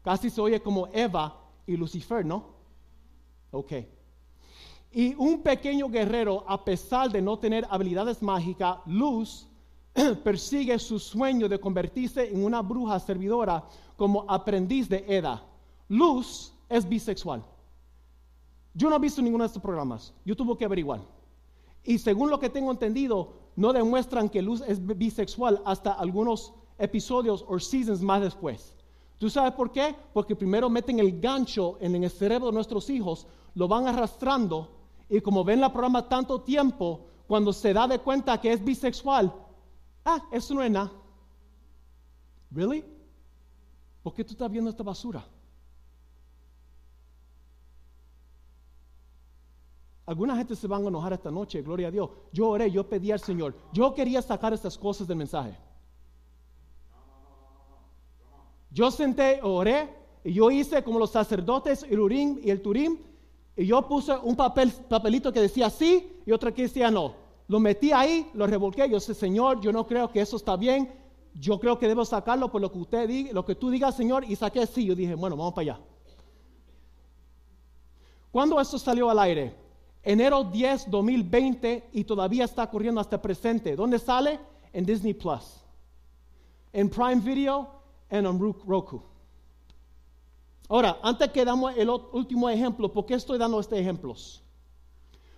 Casi se oye como Eva y Lucifer, ¿no? Ok. Y un pequeño guerrero, a pesar de no tener habilidades mágicas, Luz persigue su sueño de convertirse en una bruja servidora como aprendiz de Eda. Luz es bisexual. Yo no he visto ninguno de estos programas. Yo tuve que averiguar. Y según lo que tengo entendido, no demuestran que Luz es bisexual hasta algunos episodios o seasons más después. ¿Tú sabes por qué? Porque primero meten el gancho en el cerebro de nuestros hijos, lo van arrastrando y como ven la programa tanto tiempo, cuando se da de cuenta que es bisexual, Ah, eso no es nada. ¿Really? ¿Por qué tú estás viendo esta basura? Alguna gente se van a enojar esta noche, gloria a Dios. Yo oré, yo pedí al Señor. Yo quería sacar estas cosas del mensaje. Yo senté, oré, y yo hice como los sacerdotes, el Urim y el Turim, y yo puse un papel, papelito que decía sí y otro que decía no. Lo metí ahí, lo revolqué. Yo sé, Señor, yo no creo que eso está bien. Yo creo que debo sacarlo por lo que usted diga, lo que tú digas, Señor. Y saqué sí. Yo dije, bueno, vamos para allá. ¿Cuándo esto salió al aire? Enero 10, 2020 y todavía está corriendo hasta presente. ¿Dónde sale? En Disney Plus, en Prime Video en Roku. Ahora, antes que damos el último ejemplo, ¿por qué estoy dando estos ejemplos?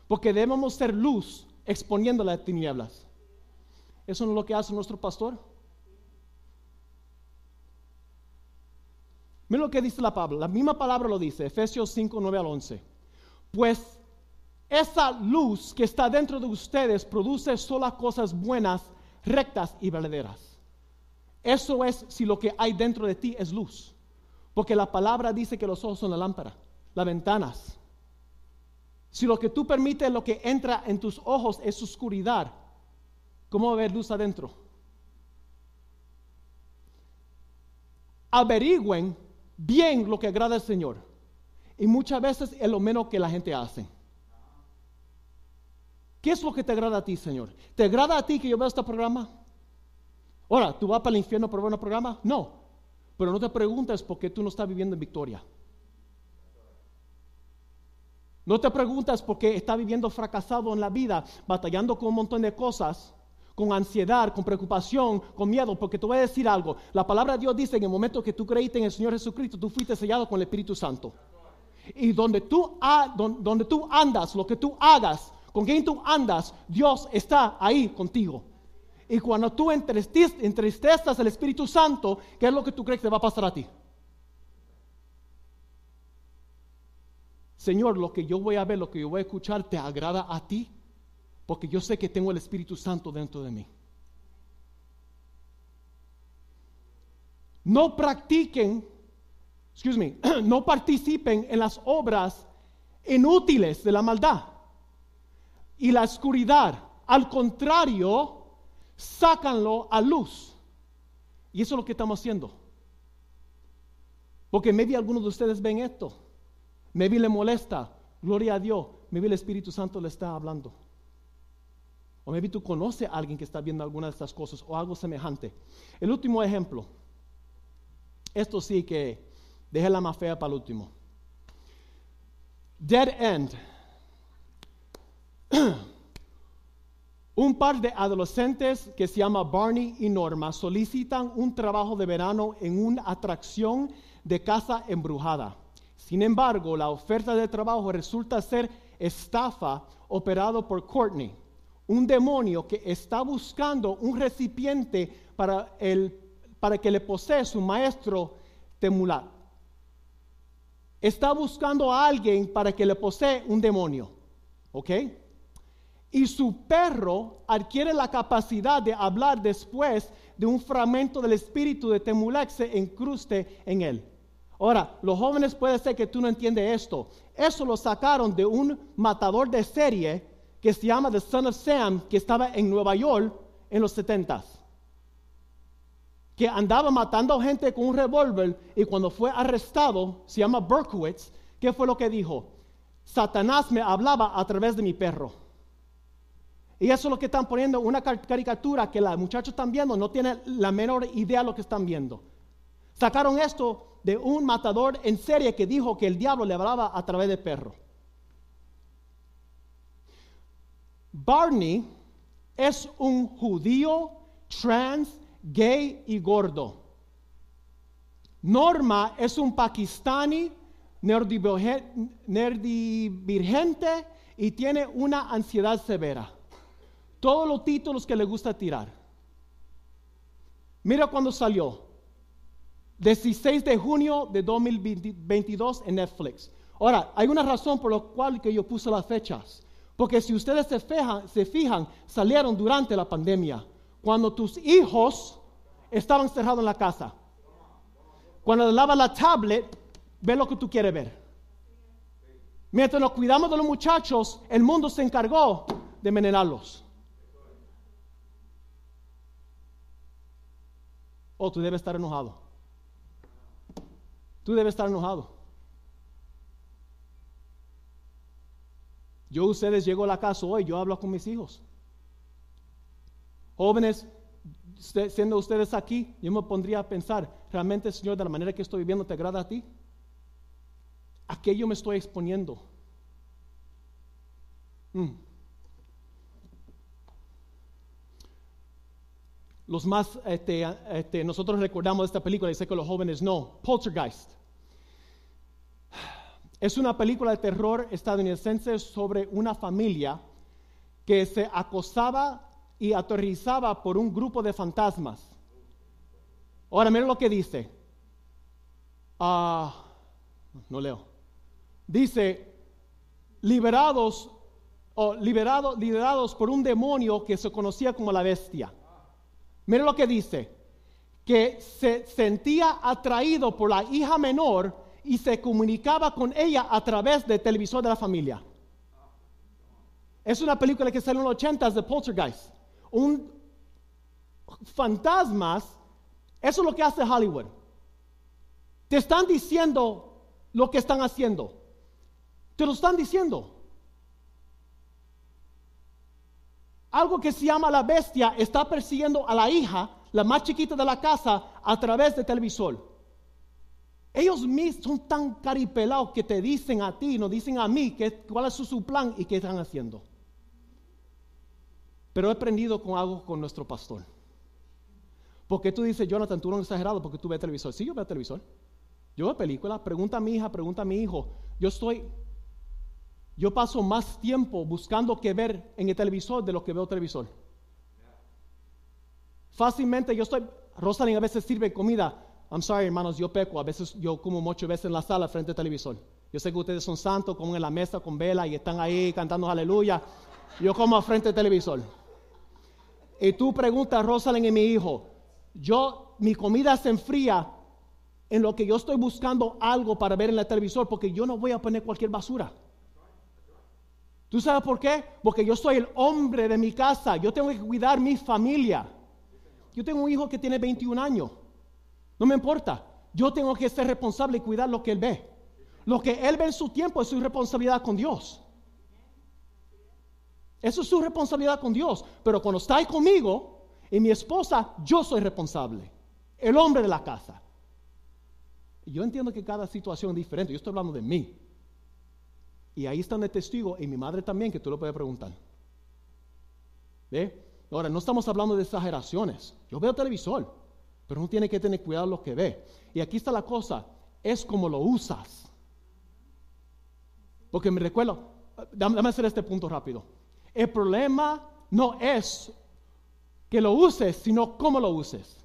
Porque debemos ser luz exponiendo las tinieblas. ¿Eso no es lo que hace nuestro pastor? Mira lo que dice la palabra. La misma palabra lo dice, Efesios 5, 9 al 11. Pues esa luz que está dentro de ustedes produce solo cosas buenas, rectas y verdaderas. Eso es si lo que hay dentro de ti es luz. Porque la palabra dice que los ojos son la lámpara, las ventanas. Si lo que tú permites, lo que entra en tus ojos es oscuridad, ¿cómo va a haber luz adentro? Averigüen bien lo que agrada al Señor. Y muchas veces es lo menos que la gente hace. ¿Qué es lo que te agrada a ti, Señor? ¿Te agrada a ti que yo vea este programa? Ahora, ¿tú vas para el infierno por ver un programa? No. Pero no te preguntes por qué tú no estás viviendo en victoria. No te preguntas por qué está viviendo fracasado en la vida, batallando con un montón de cosas, con ansiedad, con preocupación, con miedo, porque te voy a decir algo. La palabra de Dios dice en el momento que tú creíste en el Señor Jesucristo, tú fuiste sellado con el Espíritu Santo. Y donde tú, donde tú andas, lo que tú hagas, con quien tú andas, Dios está ahí contigo. Y cuando tú entristezas el Espíritu Santo, ¿qué es lo que tú crees que va a pasar a ti? Señor, lo que yo voy a ver, lo que yo voy a escuchar, ¿te agrada a ti? Porque yo sé que tengo el Espíritu Santo dentro de mí. No practiquen excuse me, no participen en las obras inútiles de la maldad y la oscuridad. Al contrario, sácanlo a luz. Y eso es lo que estamos haciendo. Porque maybe algunos de ustedes ven esto. Maybe le molesta. Gloria a Dios. Maybe el Espíritu Santo le está hablando. O maybe tú conoces a alguien que está viendo alguna de estas cosas o algo semejante. El último ejemplo. Esto sí que deje la más fea para el último. Dead End. Un par de adolescentes que se llama Barney y Norma solicitan un trabajo de verano en una atracción de casa embrujada. Sin embargo, la oferta de trabajo resulta ser estafa operado por Courtney, un demonio que está buscando un recipiente para, el, para que le posee su maestro Temulat. Está buscando a alguien para que le posee un demonio. ¿Ok? Y su perro adquiere la capacidad de hablar después de un fragmento del espíritu de Temulek se incruste en él. Ahora, los jóvenes puede ser que tú no entiendes esto. Eso lo sacaron de un matador de serie que se llama The Son of Sam, que estaba en Nueva York en los 70 que andaba matando gente con un revólver y cuando fue arrestado, se llama Berkowitz, ¿qué fue lo que dijo? Satanás me hablaba a través de mi perro. Y eso es lo que están poniendo, una caricatura que los muchachos están viendo, no tienen la menor idea de lo que están viendo. Sacaron esto de un matador en serie que dijo que el diablo le hablaba a través del perro. Barney es un judío trans gay y gordo. Norma es un pakistani nerdivirgente y tiene una ansiedad severa. Todos los títulos que le gusta tirar. Mira cuando salió. 16 de junio de 2022 en Netflix. Ahora, hay una razón por la cual que yo puse las fechas. Porque si ustedes se fijan, salieron durante la pandemia cuando tus hijos estaban cerrados en la casa. Cuando le lava la tablet, ve lo que tú quieres ver. Mientras nos cuidamos de los muchachos, el mundo se encargó de envenenarlos. Oh, tú debes estar enojado. Tú debes estar enojado. Yo ustedes llego a la casa hoy, yo hablo con mis hijos. Jóvenes, siendo ustedes aquí, yo me pondría a pensar, ¿realmente, Señor, de la manera que estoy viviendo, te agrada a ti? ¿A qué yo me estoy exponiendo? Mm. Los más, este, este, nosotros recordamos esta película y sé que los jóvenes no. Poltergeist. Es una película de terror estadounidense sobre una familia que se acosaba y aterrizaba por un grupo de fantasmas. Ahora, miren lo que dice. Ah, no leo. Dice, liberados o liberados, liberados por un demonio que se conocía como la bestia. Miren lo que dice. Que se sentía atraído por la hija menor y se comunicaba con ella a través del televisor de la familia. Es una película que salió en los 80 de Poltergeist un fantasmas, eso es lo que hace Hollywood. Te están diciendo lo que están haciendo. Te lo están diciendo. Algo que se llama la bestia está persiguiendo a la hija, la más chiquita de la casa, a través del televisor. Ellos mismos son tan caripelados que te dicen a ti, no dicen a mí que, cuál es su plan y qué están haciendo. Pero he aprendido con algo con nuestro pastor. Porque tú dices, Jonathan, tú no eres exagerado porque tú ves televisor. Sí, yo veo televisor. Yo veo películas. Pregunta a mi hija, pregunta a mi hijo. Yo estoy, yo paso más tiempo buscando qué ver en el televisor de lo que veo televisor. Fácilmente yo estoy, Rosalind a veces sirve comida. I'm sorry, hermanos, yo peco. A veces yo como muchas veces en la sala frente al televisor. Yo sé que ustedes son santos, como en la mesa con vela y están ahí cantando aleluya. Yo como frente al televisor y tú preguntas Rosalind y mi hijo, yo, mi comida se enfría en lo que yo estoy buscando algo para ver en la televisor, porque yo no voy a poner cualquier basura. ¿Tú sabes por qué? Porque yo soy el hombre de mi casa, yo tengo que cuidar mi familia. Yo tengo un hijo que tiene 21 años, no me importa, yo tengo que ser responsable y cuidar lo que él ve. Lo que él ve en su tiempo es su responsabilidad con Dios. Eso es su responsabilidad con Dios. Pero cuando está ahí conmigo y mi esposa, yo soy responsable. El hombre de la casa. yo entiendo que cada situación es diferente. Yo estoy hablando de mí. Y ahí está el testigo y mi madre también que tú lo puedes preguntar. ¿Ve? Ahora, no estamos hablando de exageraciones. Yo veo televisor, pero uno tiene que tener cuidado lo que ve. Y aquí está la cosa, es como lo usas. Porque me recuerdo, dame hacer este punto rápido. El problema no es que lo uses, sino cómo lo uses.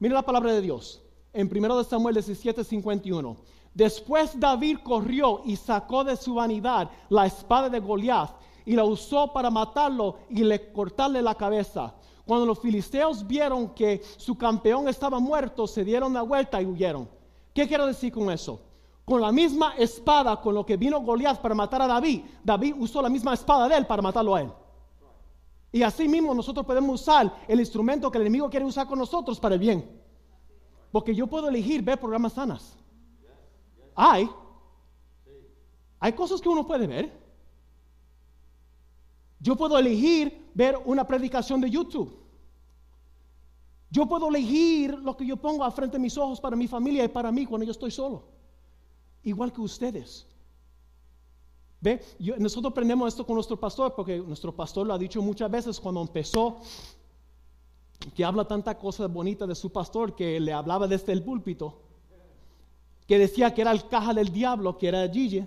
Mira la palabra de Dios en 1 Samuel 17, 51. Después David corrió y sacó de su vanidad la espada de Goliat y la usó para matarlo y le cortarle la cabeza. Cuando los filisteos vieron que su campeón estaba muerto, se dieron la vuelta y huyeron. ¿Qué quiero decir con eso? Con la misma espada con lo que vino Goliat para matar a David, David usó la misma espada de él para matarlo a él. Y así mismo nosotros podemos usar el instrumento que el enemigo quiere usar con nosotros para el bien. Porque yo puedo elegir ver programas sanas. Hay. Hay cosas que uno puede ver. Yo puedo elegir ver una predicación de YouTube. Yo puedo elegir lo que yo pongo a frente de mis ojos para mi familia y para mí cuando yo estoy solo igual que ustedes. ¿Ve? nosotros aprendemos esto con nuestro pastor, porque nuestro pastor lo ha dicho muchas veces cuando empezó, que habla tanta cosa bonita de su pastor, que le hablaba desde el púlpito, que decía que era el caja del diablo, que era Gigi.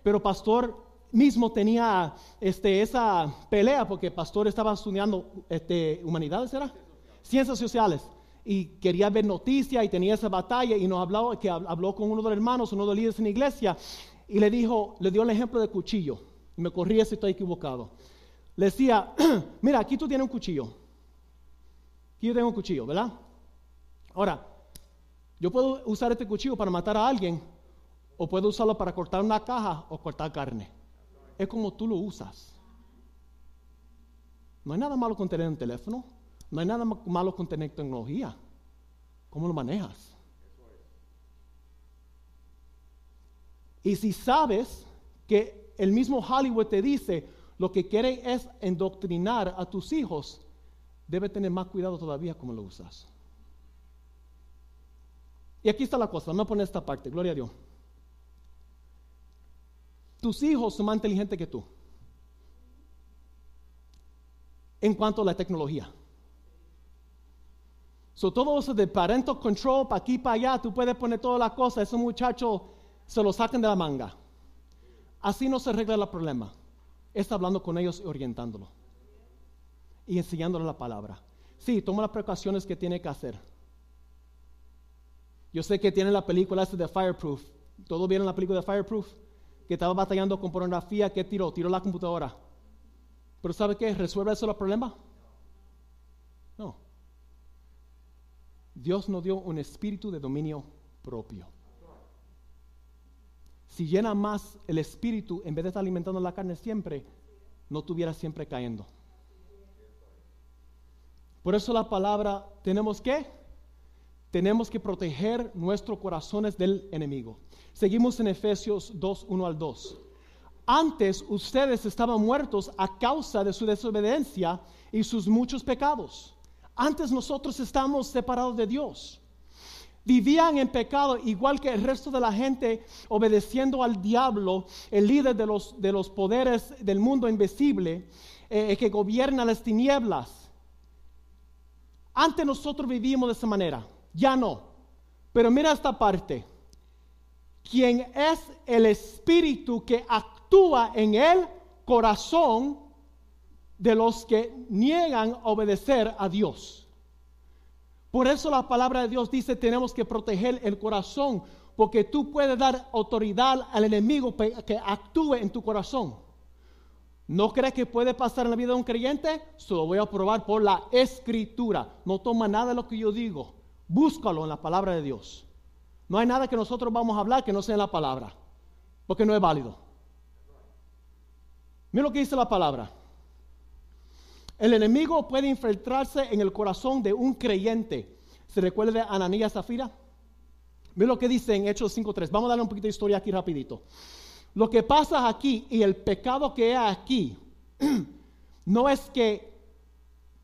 Pero pastor mismo tenía este, esa pelea, porque pastor estaba estudiando este, humanidades, ¿era? Ciencias sociales y quería ver noticias y tenía esa batalla y nos habló, que habló con uno de los hermanos, uno de los líderes en la iglesia y le dijo, le dio el ejemplo de cuchillo. Y me corría si estoy equivocado. Le decía, mira, aquí tú tienes un cuchillo. Aquí yo tengo un cuchillo, ¿verdad? Ahora, yo puedo usar este cuchillo para matar a alguien o puedo usarlo para cortar una caja o cortar carne. Es como tú lo usas. No hay nada malo con tener un teléfono. No hay nada malo con tener tecnología. ¿Cómo lo manejas? Y si sabes que el mismo Hollywood te dice lo que quiere es endoctrinar a tus hijos, debe tener más cuidado todavía cómo lo usas. Y aquí está la cosa, vamos a poner esta parte, gloria a Dios. Tus hijos son más inteligentes que tú en cuanto a la tecnología. So, todo eso de parental control, para aquí, para allá, tú puedes poner todas las cosas, esos muchachos se lo saquen de la manga. Así no se arregla el problema. Está hablando con ellos y orientándolo. Y enseñándole la palabra. Sí, toma las precauciones que tiene que hacer. Yo sé que tiene la película esta de Fireproof. ¿Todos vieron la película de Fireproof? Que estaba batallando con pornografía, ¿qué tiró? Tiró la computadora. Pero ¿sabe qué? ¿Resuelve eso el problema? No. Dios nos dio un espíritu de dominio propio. Si llena más el espíritu, en vez de estar alimentando la carne siempre, no tuviera siempre cayendo. Por eso la palabra, tenemos que, tenemos que proteger nuestros corazones del enemigo. Seguimos en Efesios 2, 1 al 2. Antes ustedes estaban muertos a causa de su desobediencia y sus muchos pecados. Antes nosotros estábamos separados de Dios. Vivían en pecado igual que el resto de la gente, obedeciendo al diablo, el líder de los, de los poderes del mundo invisible, eh, que gobierna las tinieblas. Antes nosotros vivíamos de esa manera, ya no. Pero mira esta parte. Quien es el espíritu que actúa en el corazón de los que niegan obedecer a Dios. Por eso la palabra de Dios dice tenemos que proteger el corazón, porque tú puedes dar autoridad al enemigo que actúe en tu corazón. ¿No crees que puede pasar en la vida de un creyente? Se lo voy a probar por la escritura. No toma nada de lo que yo digo. Búscalo en la palabra de Dios. No hay nada que nosotros vamos a hablar que no sea en la palabra, porque no es válido. Mira lo que dice la palabra. El enemigo puede infiltrarse en el corazón de un creyente. ¿Se recuerda de Ananías Zafira? Mira lo que dice en Hechos 5.3. Vamos a darle un poquito de historia aquí rapidito. Lo que pasa aquí y el pecado que hay aquí no es que...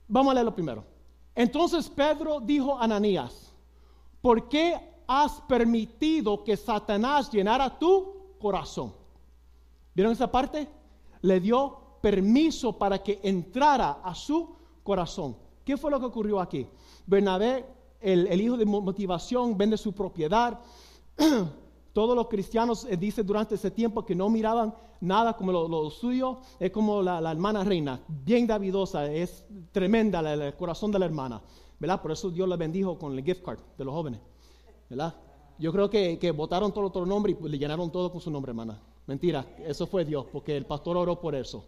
Vamos a leerlo primero. Entonces Pedro dijo a Ananías, ¿por qué has permitido que Satanás llenara tu corazón? ¿Vieron esa parte? Le dio permiso para que entrara a su corazón. ¿Qué fue lo que ocurrió aquí? Bernabé, el, hijo de motivación, vende su propiedad. Todos los cristianos eh, dicen durante ese tiempo que no miraban nada como lo, suyo. Es como la, hermana reina, bien davidosa, es tremenda el corazón de la hermana. ¿Verdad? Por eso Dios la bendijo con el gift card de los jóvenes. ¿Verdad? Yo creo que, que votaron todo otro nombre y le llenaron todo con su nombre, hermana. Mentira, eso fue Dios, porque el pastor oró por eso.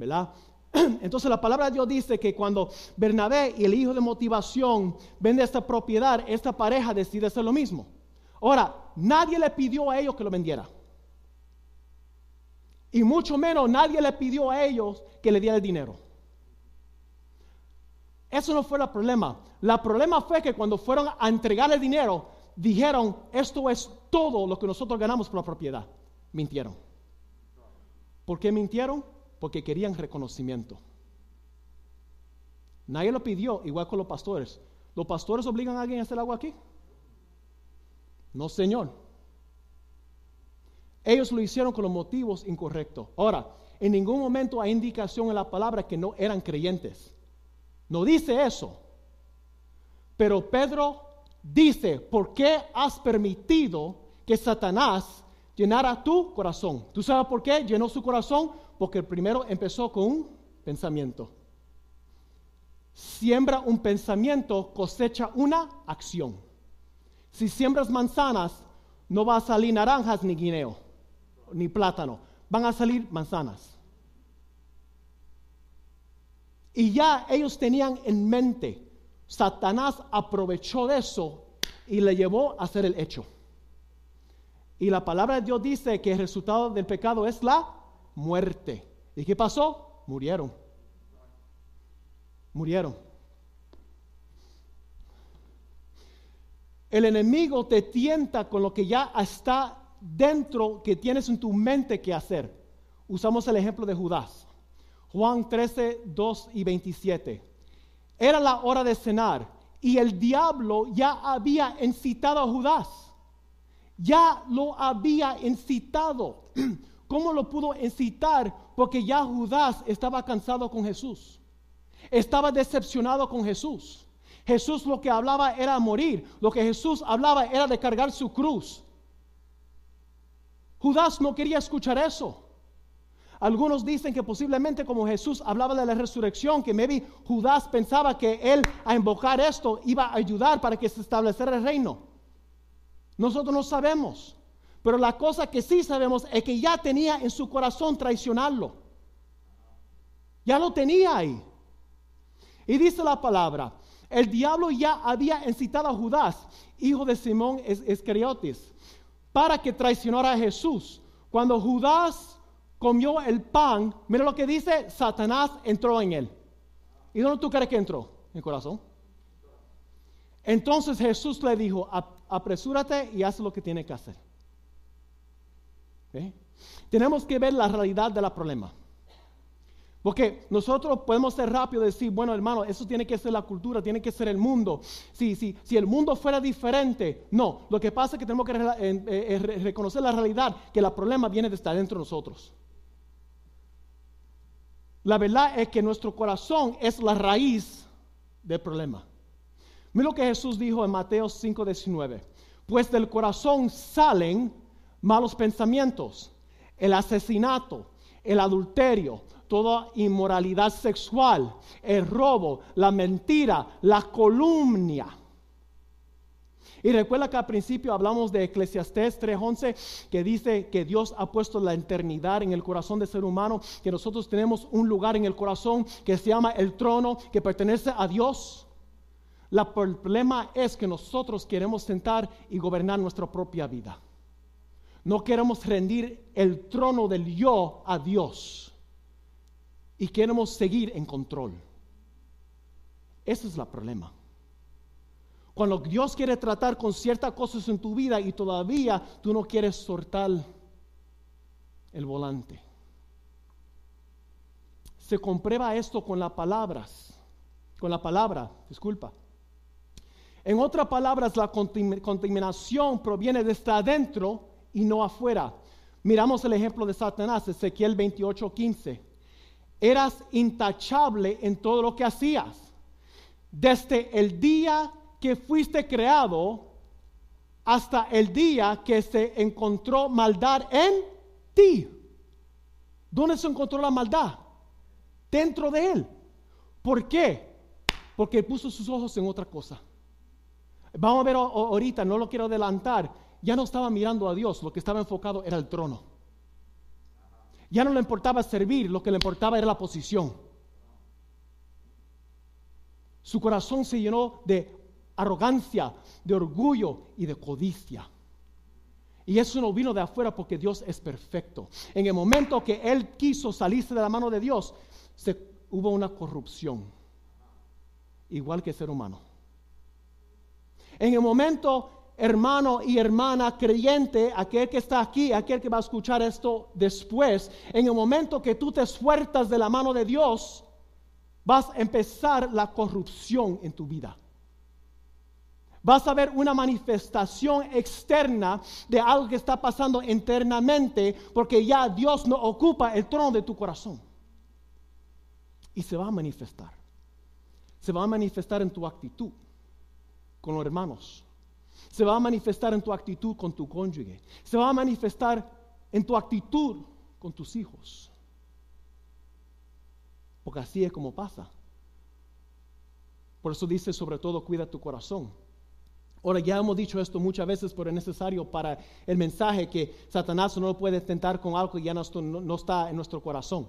¿verdad? Entonces la palabra de Dios dice que cuando Bernabé y el hijo de motivación vende esta propiedad, esta pareja decide hacer lo mismo. Ahora, nadie le pidió a ellos que lo vendiera. Y mucho menos nadie le pidió a ellos que le diera el dinero. Eso no fue el problema. El problema fue que cuando fueron a entregar el dinero, dijeron, esto es todo lo que nosotros ganamos por la propiedad. Mintieron. ¿Por qué mintieron? porque querían reconocimiento. Nadie lo pidió, igual con los pastores. ¿Los pastores obligan a alguien a hacer algo aquí? No, Señor. Ellos lo hicieron con los motivos incorrectos. Ahora, en ningún momento hay indicación en la palabra que no eran creyentes. No dice eso. Pero Pedro dice, ¿por qué has permitido que Satanás llenara tu corazón? ¿Tú sabes por qué llenó su corazón? Porque primero empezó con un pensamiento. Siembra un pensamiento, cosecha una acción. Si siembras manzanas, no va a salir naranjas ni guineo, ni plátano. Van a salir manzanas. Y ya ellos tenían en mente, Satanás aprovechó de eso y le llevó a hacer el hecho. Y la palabra de Dios dice que el resultado del pecado es la muerte. ¿Y qué pasó? Murieron. Murieron. El enemigo te tienta con lo que ya está dentro, que tienes en tu mente que hacer. Usamos el ejemplo de Judas. Juan 13, 2 y 27. Era la hora de cenar y el diablo ya había incitado a Judas. Ya lo había incitado. ¿Cómo lo pudo incitar? Porque ya Judas estaba cansado con Jesús. Estaba decepcionado con Jesús. Jesús lo que hablaba era morir. Lo que Jesús hablaba era de cargar su cruz. Judas no quería escuchar eso. Algunos dicen que posiblemente como Jesús hablaba de la resurrección, que maybe Judas pensaba que él a invocar esto iba a ayudar para que se estableciera el reino. Nosotros no sabemos. Pero la cosa que sí sabemos es que ya tenía en su corazón traicionarlo. Ya lo tenía ahí. Y dice la palabra, el diablo ya había incitado a Judas, hijo de Simón Iscariotes, para que traicionara a Jesús. Cuando Judas comió el pan, mira lo que dice, Satanás entró en él. ¿Y dónde tú crees que entró? En el corazón. Entonces Jesús le dijo, apresúrate y haz lo que tiene que hacer. ¿Eh? Tenemos que ver la realidad del problema. Porque nosotros podemos ser rápidos y decir, bueno hermano, eso tiene que ser la cultura, tiene que ser el mundo. Si, si, si el mundo fuera diferente, no. Lo que pasa es que tenemos que eh, eh, reconocer la realidad, que el problema viene de estar dentro de nosotros. La verdad es que nuestro corazón es la raíz del problema. Mira lo que Jesús dijo en Mateo 5:19. Pues del corazón salen malos pensamientos, el asesinato, el adulterio, toda inmoralidad sexual, el robo, la mentira, la columnia. Y recuerda que al principio hablamos de Eclesiastés 3:11, que dice que Dios ha puesto la eternidad en el corazón del ser humano, que nosotros tenemos un lugar en el corazón que se llama el trono, que pertenece a Dios. El problema es que nosotros queremos sentar y gobernar nuestra propia vida. No queremos rendir el trono del yo a Dios. Y queremos seguir en control. Ese es el problema. Cuando Dios quiere tratar con ciertas cosas en tu vida y todavía tú no quieres soltar el volante. Se comprueba esto con las palabras, con la palabra, disculpa. En otras palabras, la contaminación proviene desde adentro y no afuera. Miramos el ejemplo de Satanás, Ezequiel 28:15. Eras intachable en todo lo que hacías. Desde el día que fuiste creado hasta el día que se encontró maldad en ti. ¿Dónde se encontró la maldad? Dentro de él. ¿Por qué? Porque puso sus ojos en otra cosa. Vamos a ver ahorita, no lo quiero adelantar. Ya no estaba mirando a Dios, lo que estaba enfocado era el trono. Ya no le importaba servir, lo que le importaba era la posición. Su corazón se llenó de arrogancia, de orgullo y de codicia. Y eso no vino de afuera porque Dios es perfecto. En el momento que él quiso salirse de la mano de Dios, se, hubo una corrupción, igual que ser humano. En el momento, hermano y hermana creyente, aquel que está aquí, aquel que va a escuchar esto después, en el momento que tú te sueltas de la mano de Dios, vas a empezar la corrupción en tu vida. Vas a ver una manifestación externa de algo que está pasando internamente porque ya Dios no ocupa el trono de tu corazón. Y se va a manifestar. Se va a manifestar en tu actitud con los hermanos. Se va a manifestar en tu actitud con tu cónyuge. Se va a manifestar en tu actitud con tus hijos. Porque así es como pasa. Por eso dice sobre todo cuida tu corazón. Ahora ya hemos dicho esto muchas veces, pero es necesario para el mensaje que Satanás no lo puede tentar con algo que ya no, no está en nuestro corazón.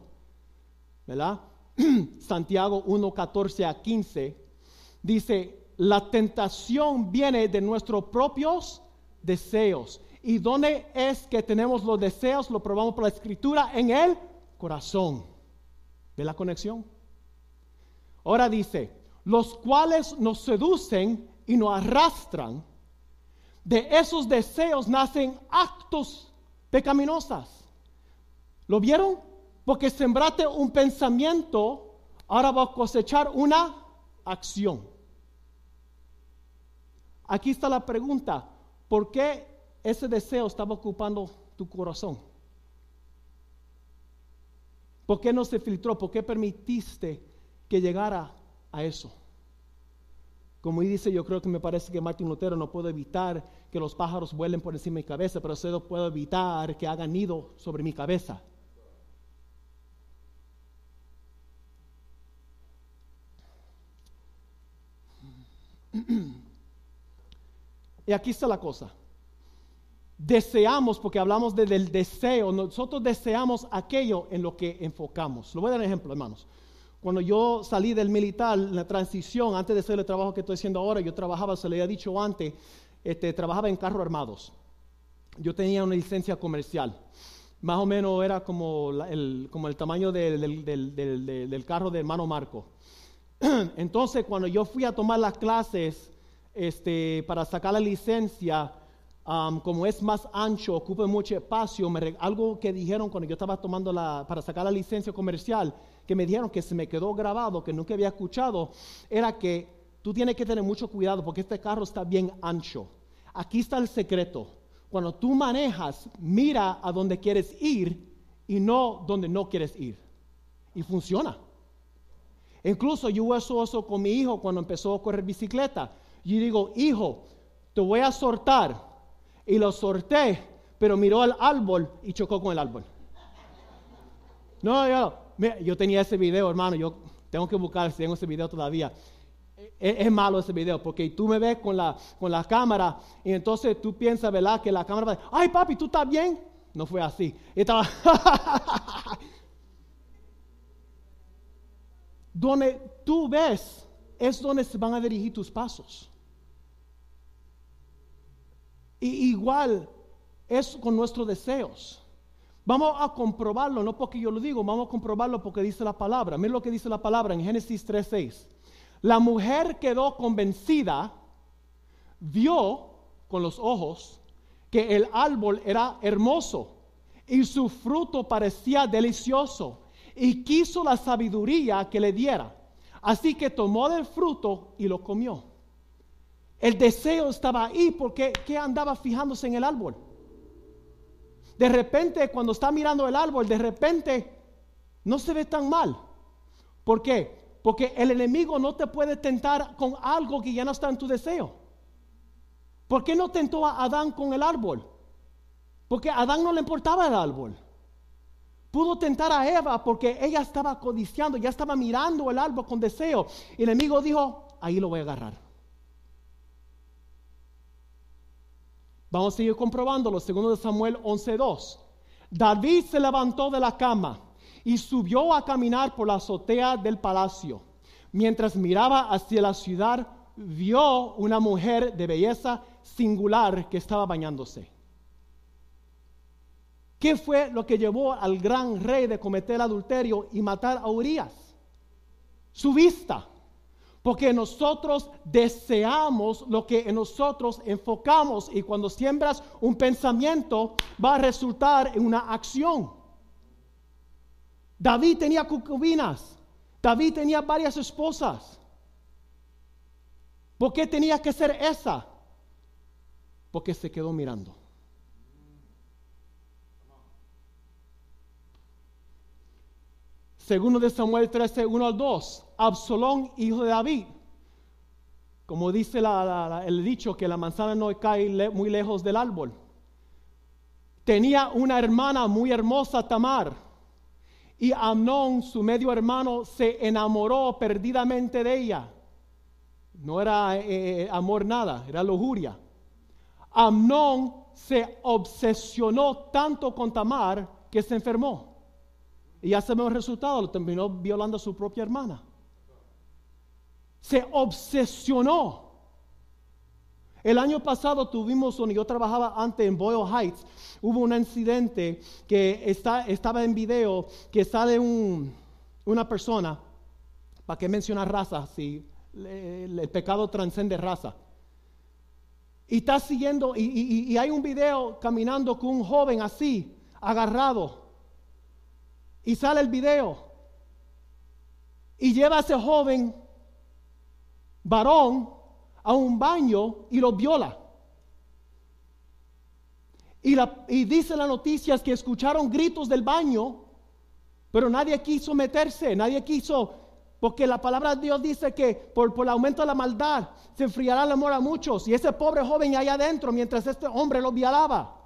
¿Verdad? Santiago 1, 14 a 15 dice, la tentación viene de nuestros propios deseos. ¿Y dónde es que tenemos los deseos? Lo probamos por la escritura en el corazón. ¿Ve la conexión? Ahora dice, los cuales nos seducen y nos arrastran. De esos deseos nacen actos pecaminosos. ¿Lo vieron? Porque sembraste un pensamiento, ahora va a cosechar una acción. Aquí está la pregunta, ¿por qué ese deseo estaba ocupando tu corazón? ¿Por qué no se filtró? ¿Por qué permitiste que llegara a eso? Como dice, yo creo que me parece que Martín Lutero no puedo evitar que los pájaros vuelen por encima de mi cabeza, pero sí puedo evitar que hagan nido sobre mi cabeza. Y aquí está la cosa. Deseamos, porque hablamos de- del deseo, nosotros deseamos aquello en lo que enfocamos. Lo voy a dar un ejemplo, hermanos. Cuando yo salí del militar, la transición, antes de hacer el trabajo que estoy haciendo ahora, yo trabajaba, se le había dicho antes, este, trabajaba en carros armados. Yo tenía una licencia comercial. Más o menos era como, el, como el tamaño del- del- del- del carro de hermano Marco. Entonces, cuando yo fui a tomar las clases este, para sacar la licencia, como es más ancho, ocupa mucho espacio, me algo que dijeron cuando yo estaba tomando la, para sacar la licencia comercial, que me dijeron que se me quedó grabado, que nunca había escuchado, era que tú tienes que tener mucho cuidado porque este carro está bien ancho. Aquí está el secreto. Cuando tú manejas, mira a dónde quieres ir y no donde no quieres ir. Y funciona. Incluso yo uso eso con mi hijo cuando empezó a correr bicicleta. Yo digo, hijo, te voy a sortar. Y lo sorté, pero miró al árbol y chocó con el árbol. No, yo, tenía ese video, hermano. Yo tengo que buscar si tengo ese video todavía. Es, es malo ese video porque tú me ves con la, con la cámara y entonces tú piensas, ¿verdad? Que la cámara va a decir, ay papi, ¿tú estás bien? No fue así. Y estaba donde tú ves es donde se van a dirigir tus pasos. Y igual es con nuestros deseos. Vamos a comprobarlo, no porque yo lo digo, vamos a comprobarlo porque dice la palabra. Mira lo que dice la palabra en Génesis 3:6. La mujer quedó convencida, vio con los ojos que el árbol era hermoso y su fruto parecía delicioso y quiso la sabiduría que le diera. Así que tomó del fruto y lo comió. El deseo estaba ahí porque ¿qué andaba fijándose en el árbol? De repente, cuando está mirando el árbol, de repente no se ve tan mal. ¿Por qué? Porque el enemigo no te puede tentar con algo que ya no está en tu deseo. ¿Por qué no tentó a Adán con el árbol? Porque a Adán no le importaba el árbol. Pudo tentar a Eva porque ella estaba codiciando, ya estaba mirando el árbol con deseo. Y el enemigo dijo, ahí lo voy a agarrar. Vamos a seguir comprobándolo. Segundo de Samuel 11.2. David se levantó de la cama y subió a caminar por la azotea del palacio. Mientras miraba hacia la ciudad, vio una mujer de belleza singular que estaba bañándose. ¿Qué fue lo que llevó al gran rey de cometer adulterio y matar a Urias? Su vista. Porque nosotros deseamos lo que nosotros enfocamos y cuando siembras un pensamiento va a resultar en una acción. David tenía concubinas, David tenía varias esposas. ¿Por qué tenía que ser esa? Porque se quedó mirando. Segundo de Samuel 13, 1 al 2. Absalón, hijo de David. Como dice el dicho que la manzana no cae muy lejos del árbol. Tenía una hermana muy hermosa, Tamar. Y Amnón, su medio hermano, se enamoró perdidamente de ella. No era eh, eh, amor nada, era lujuria. Amnón se obsesionó tanto con Tamar que se enfermó. Y ya sabemos el resultado, lo terminó violando a su propia hermana. Se obsesionó. El año pasado tuvimos, donde yo trabajaba antes en Boyle Heights, hubo un incidente que está, estaba en video, que sale una persona, ¿para qué mencionar raza si el, pecado transcende raza? Y está siguiendo, y hay un video caminando con un joven así, agarrado, y sale el video. Y lleva a ese joven varón a un baño y lo viola. Y, la, y dice las noticias que escucharon gritos del baño, pero nadie quiso meterse, nadie quiso, porque la palabra de Dios dice que por, por el aumento de la maldad se enfriará el amor a muchos. Y ese pobre joven allá adentro, mientras este hombre lo violaba.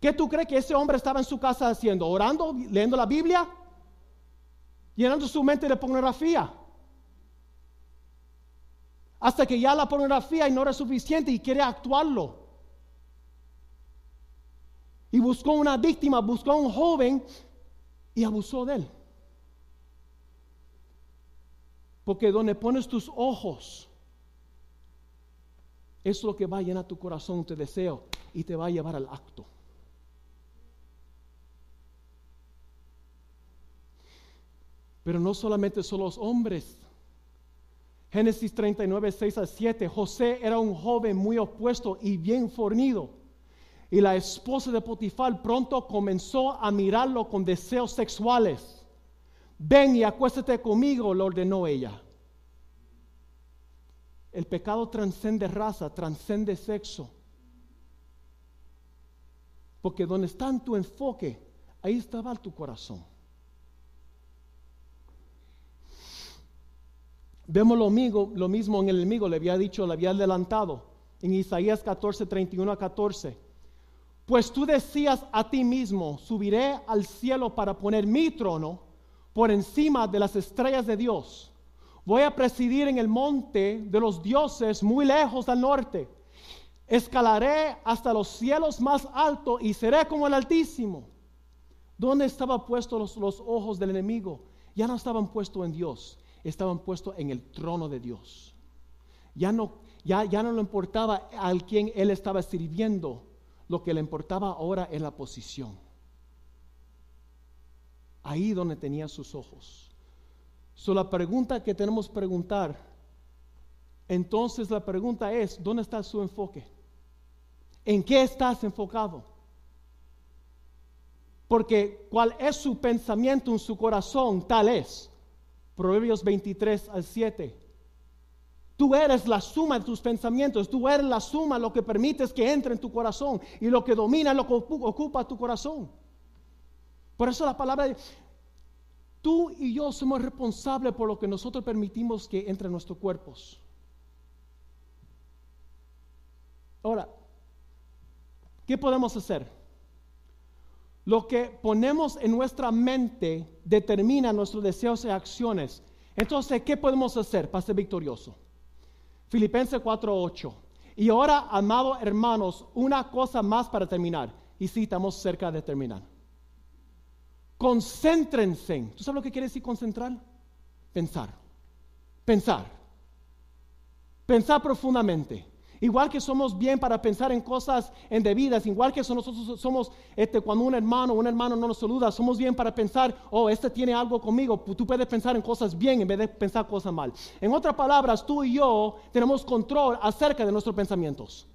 ¿Qué tú crees que ese hombre estaba en su casa haciendo? ¿Orando? ¿Leyendo la Biblia? Llenando su mente de pornografía. Hasta que ya la pornografía no era suficiente y quiere actuarlo. Y buscó una víctima, buscó a un joven y abusó de él. Porque donde pones tus ojos, es lo que va a llenar tu corazón, tu deseo y te va a llevar al acto. Pero no solamente son los hombres. Génesis 39, 6 a 7. José era un joven muy opuesto y bien fornido. Y la esposa de Potifar pronto comenzó a mirarlo con deseos sexuales. Ven y acuéstate conmigo, lo ordenó ella. El pecado transcende raza, transcende sexo. Porque donde está en tu enfoque, ahí estaba tu corazón. Vemos lo mismo, lo mismo en el enemigo, le había dicho, le había adelantado en Isaías 14, 31 a 14. Pues tú decías a ti mismo, subiré al cielo para poner mi trono por encima de las estrellas de Dios. Voy a presidir en el monte de los dioses muy lejos al norte. Escalaré hasta los cielos más altos y seré como el Altísimo. ¿Dónde estaban puestos los, los ojos del enemigo? Ya no estaban puestos en Dios estaban puestos en el trono de Dios. Ya no, ya, ya no le importaba al quien él estaba sirviendo, lo que le importaba ahora es la posición. Ahí donde tenía sus ojos. So, la pregunta que tenemos que preguntar, entonces la pregunta es, ¿dónde está su enfoque? ¿En qué estás enfocado? Porque cuál es su pensamiento en su corazón, tal es. Proverbios 23 al 7. Tú eres la suma de tus pensamientos, tú eres la suma, lo que permites que entre en tu corazón y lo que domina, lo que ocupa tu corazón. Por eso la palabra, de, tú y yo somos responsables por lo que nosotros permitimos que entre en nuestros cuerpos. Ahora, ¿qué podemos hacer? Lo que ponemos en nuestra mente determina nuestros deseos y acciones. Entonces, ¿qué podemos hacer para ser victorioso? Filipenses 4:8. Y ahora, amados hermanos, una cosa más para terminar. Y sí, estamos cerca de terminar. Concéntrense. ¿Tú sabes lo que quiere decir concentrar? Pensar. Pensar. Pensar profundamente. Igual que somos bien para pensar en cosas indebidas, igual que nosotros somos, este, cuando un hermano o un hermano no nos saluda, somos bien para pensar, oh, este tiene algo conmigo. Tú puedes pensar en cosas bien en vez de pensar cosas mal. En otras palabras, tú y yo tenemos control acerca de nuestros pensamientos.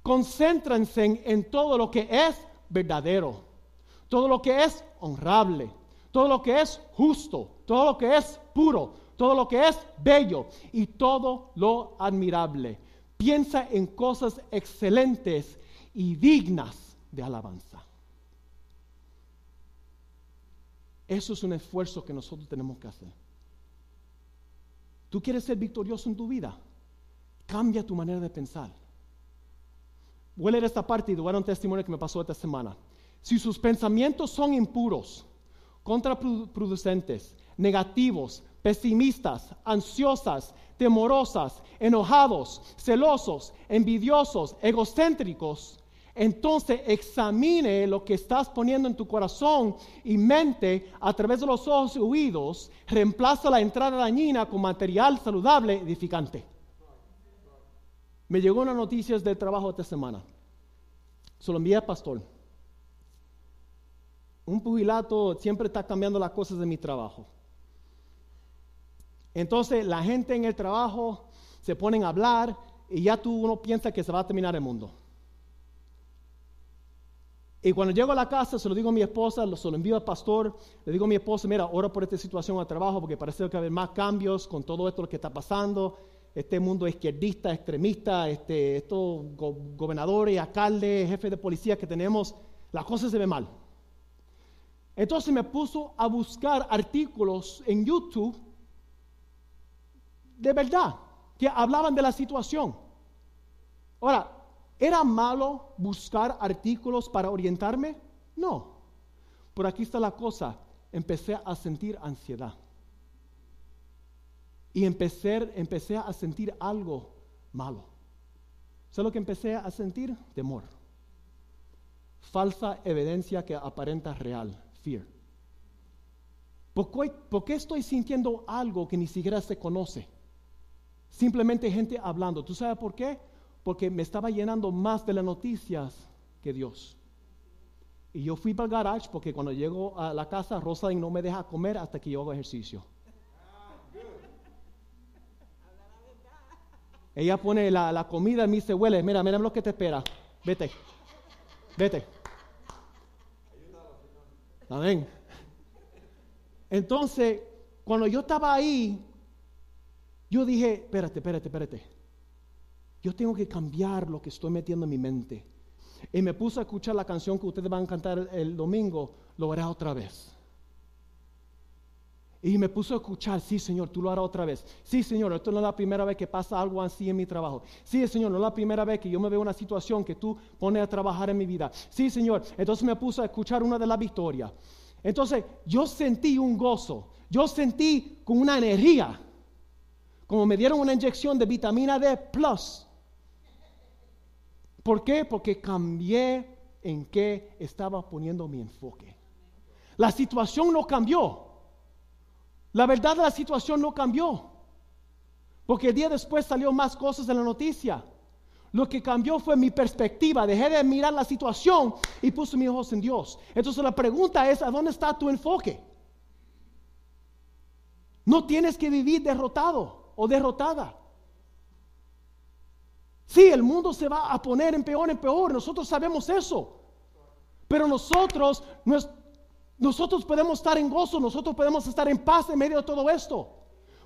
Concéntrense en todo lo que es verdadero, todo lo que es honrable, todo lo que es justo, todo lo que es puro todo lo que es bello y todo lo admirable. Piensa en cosas excelentes y dignas de alabanza. Eso es un esfuerzo que nosotros tenemos que hacer. ¿Tú quieres ser victorioso en tu vida? Cambia tu manera de pensar. Voy a leer esta parte y dar un testimonio que me pasó esta semana. Si sus pensamientos son impuros, contraproducentes, negativos, pesimistas, ansiosas, temorosas, enojados, celosos, envidiosos, egocéntricos, entonces examine lo que estás poniendo en tu corazón y mente a través de los ojos y oídos, reemplaza la entrada dañina con material saludable edificante. Me llegó una noticia del trabajo esta semana. Se lo envié al pastor. Un pugilato siempre está cambiando las cosas de mi trabajo. Entonces la gente en el trabajo se ponen a hablar y ya tú uno piensa que se va a terminar el mundo. Y cuando llego a la casa, se lo digo a mi esposa, se lo envío al pastor, le digo a mi esposa, mira, ora por esta situación al trabajo porque parece que va a haber más cambios con todo esto que está pasando. Este mundo izquierdista, extremista, este, estos gobernadores, alcaldes, jefes de policía que tenemos, las cosas se ven mal. Entonces me puso a buscar artículos en YouTube de verdad, que hablaban de la situación. Ahora, ¿era malo buscar artículos para orientarme? No. Por aquí está la cosa. Empecé a sentir ansiedad. Y empecé, empecé a sentir algo malo. ¿Sabes lo que empecé a sentir? Temor. Falsa evidencia que aparenta real. Fear. ¿Por qué estoy sintiendo algo que ni siquiera se conoce? Simplemente gente hablando. ¿Tú sabes por qué? Porque me estaba llenando más de las noticias que Dios. Y yo fui para el garage porque cuando llego a la casa, Rosalind no me deja comer hasta que yo hago ejercicio. Ella pone la, comida y me dice, huele, mira, mira lo que te espera. Vete, vete. Amén. Entonces, cuando yo estaba ahí, yo dije, espérate, espérate, espérate. Yo tengo que cambiar lo que estoy metiendo en mi mente. Y me puse a escuchar la canción que ustedes van a cantar el domingo, lo hará otra vez. Y me puse a escuchar, sí Señor, tú lo harás otra vez. Sí Señor, esto no es la primera vez que pasa algo así en mi trabajo. Sí Señor, no es la primera vez que yo me veo una situación que tú pones a trabajar en mi vida. Sí Señor, entonces me puse a escuchar una de las victorias. Entonces yo sentí un gozo, yo sentí con una energía como me dieron una inyección de vitamina D plus. ¿Por qué? Porque cambié en qué estaba poniendo mi enfoque. La situación no cambió. La verdad de la situación no cambió. Porque el día después salió más cosas en la noticia. Lo que cambió fue mi perspectiva. Dejé de mirar la situación y puse mis ojos en Dios. Entonces la pregunta es, ¿a dónde está tu enfoque? No tienes que vivir derrotado o derrotada. Sí, el mundo se va a poner en peor en peor. Nosotros sabemos eso. Pero nosotros, nosotros podemos estar en gozo, nosotros podemos estar en paz en medio de todo esto.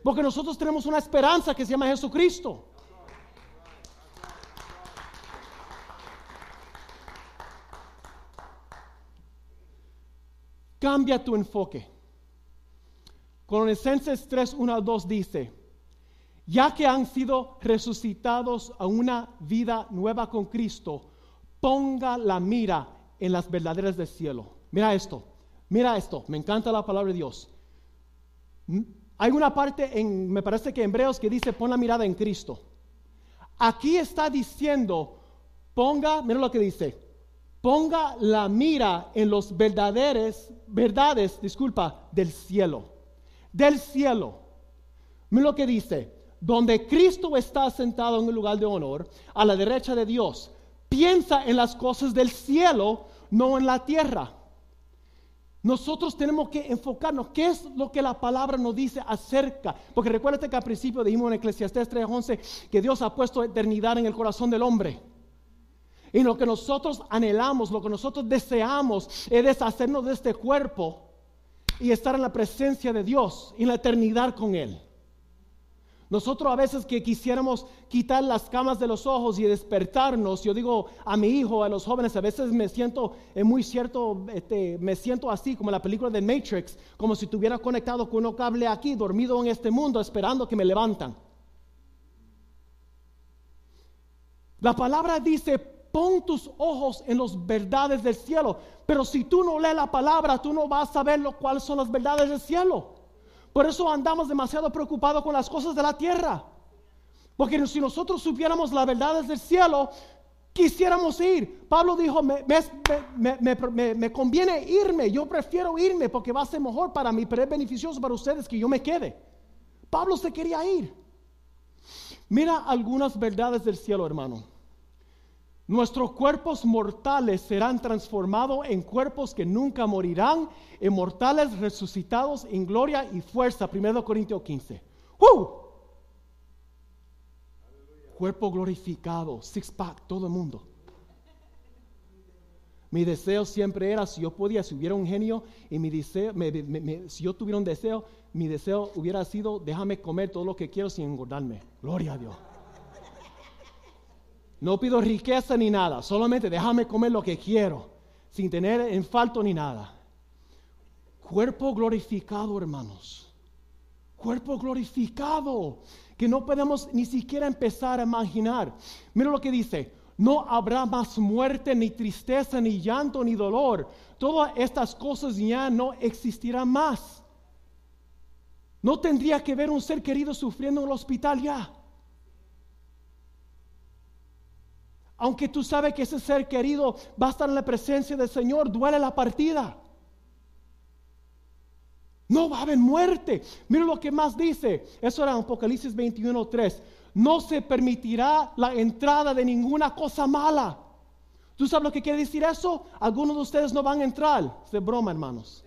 Porque nosotros tenemos una esperanza que se llama Jesucristo. Cambia tu enfoque. Colosenses 3, 1 al 2 dice, ya que han sido resucitados a una vida nueva con Cristo, ponga la mira en las verdaderas del cielo. Mira esto, mira esto, me encanta la palabra de Dios. Hay una parte en, me parece que en Hebreos que dice, pon la mirada en Cristo. Aquí está diciendo, ponga, mira lo que dice, ponga la mira en los verdaderos, verdades, disculpa, del cielo. Del cielo. Mira lo que dice, donde Cristo está sentado en el lugar de honor, a la derecha de Dios. Piensa en las cosas del cielo, no en la tierra. Nosotros tenemos que enfocarnos. ¿Qué es lo que la palabra nos dice acerca? Porque recuérdate que al principio dijimos en Eclesiastés 3:11 que Dios ha puesto eternidad en el corazón del hombre. Y lo que nosotros anhelamos, lo que nosotros deseamos es deshacernos de este cuerpo y estar en la presencia de Dios, en la eternidad con Él. Nosotros a veces que quisiéramos quitar las camas de los ojos y despertarnos, yo digo a mi hijo, a los jóvenes, a veces me siento, es muy cierto, este, me siento así como en la película de Matrix, como si estuviera conectado con un cable aquí, dormido en este mundo, esperando que me levantan. La palabra dice, pon tus ojos en las verdades del cielo, pero si tú no lees la palabra, tú no vas a saber lo, cuáles son las verdades del cielo. Por eso andamos demasiado preocupados con las cosas de la tierra. Porque si nosotros supiéramos las verdades del cielo, quisiéramos ir. Pablo dijo, me, conviene irme, yo prefiero irme porque va a ser mejor para mí, pero es beneficioso para ustedes que yo me quede. Pablo se quería ir. Mira algunas verdades del cielo, hermano. Nuestros cuerpos mortales serán transformados en cuerpos que nunca morirán, inmortales resucitados en gloria y fuerza. 1 Corintios 15. Cuerpo glorificado, six pack, todo el mundo. Mi deseo siempre era, si yo podía, si hubiera un genio y mi deseo, si yo tuviera un deseo, mi deseo hubiera sido, déjame comer todo lo que quiero sin engordarme. Gloria a Dios. No pido riqueza ni nada, solamente déjame comer lo que quiero, sin tener en falto ni nada. Cuerpo glorificado, hermanos. Cuerpo glorificado, que no podemos ni siquiera empezar a imaginar. Mira lo que dice, no habrá más muerte, ni tristeza, ni llanto, ni dolor. Todas estas cosas ya no existirán más. No tendría que ver un ser querido sufriendo en el hospital ya. Aunque tú sabes que ese ser querido va a estar en la presencia del Señor, duele la partida. No va a haber muerte. Mira lo que más dice. Eso era Apocalipsis 21, 3. No se permitirá la entrada de ninguna cosa mala. ¿Tú sabes lo que quiere decir eso? Algunos de ustedes no van a entrar. Es de broma, hermanos.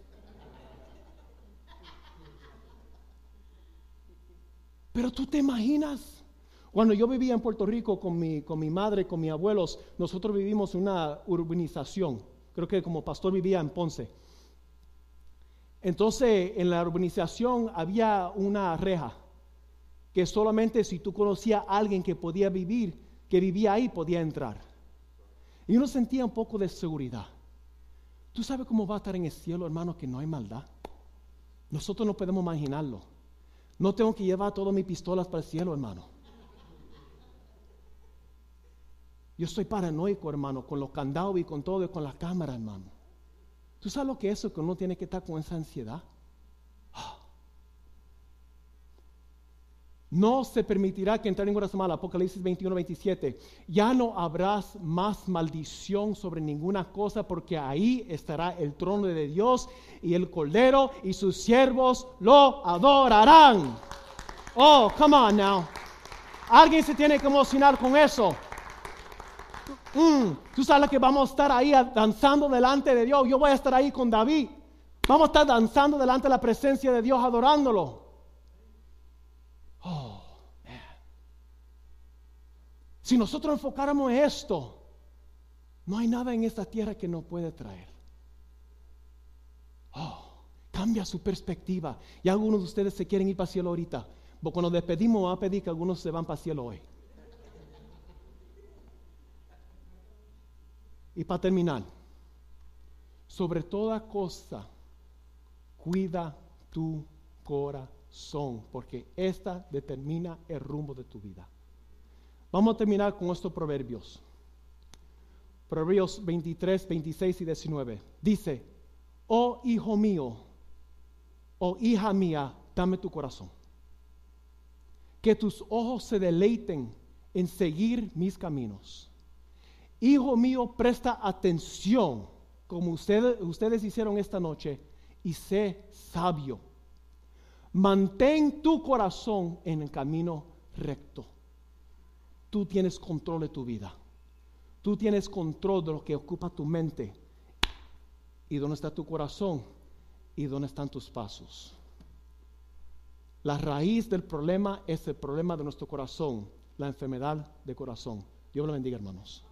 Pero tú te imaginas cuando yo vivía en Puerto Rico con mi, con mi madre, con mis abuelos, nosotros vivimos en una urbanización. Creo que como pastor vivía en Ponce. Entonces, en la urbanización había una reja que solamente si tú conocías a alguien que podía vivir, que vivía ahí, podía entrar. Y uno sentía un poco de seguridad. ¿Tú sabes cómo va a estar en el cielo, hermano, que no hay maldad? Nosotros no podemos imaginarlo. No tengo que llevar todas mis pistolas para el cielo, hermano. Yo estoy paranoico, hermano, con los candados y con todo y con la cámara, hermano. ¿Tú sabes lo que es eso que uno tiene que estar con esa ansiedad? No se permitirá que entre en corazón mal. Apocalipsis 21, 27. Ya no habrás más maldición sobre ninguna cosa, porque ahí estará el trono de Dios y el cordero y sus siervos lo adorarán. Oh, come on now. Alguien se tiene que emocionar con eso. Mm, tú sabes que vamos a estar ahí danzando delante de Dios. Yo voy a estar ahí con David. Vamos a estar danzando delante de la presencia de Dios, adorándolo. Oh, Si nosotros enfocáramos esto, no hay nada en esta tierra que nos puede traer. Oh, cambia su perspectiva. Y algunos de ustedes se quieren ir para el cielo ahorita. Cuando despedimos, vamos a pedir que algunos se van para el cielo hoy. Y para terminar, sobre toda cosa, cuida tu corazón, porque esta determina el rumbo de tu vida. Vamos a terminar con estos proverbios. Proverbios 23, 26 y 19. Dice, oh hijo mío, oh hija mía, dame tu corazón. Que tus ojos se deleiten en seguir mis caminos Hijo mío, presta atención, como ustedes, hicieron esta noche, y sé sabio. Mantén tu corazón en el camino recto. Tú tienes control de tu vida. Tú tienes control de lo que ocupa tu mente. ¿Y dónde está tu corazón? ¿Y dónde están tus pasos? La raíz del problema es el problema de nuestro corazón, la enfermedad de corazón. Dios lo bendiga, hermanos.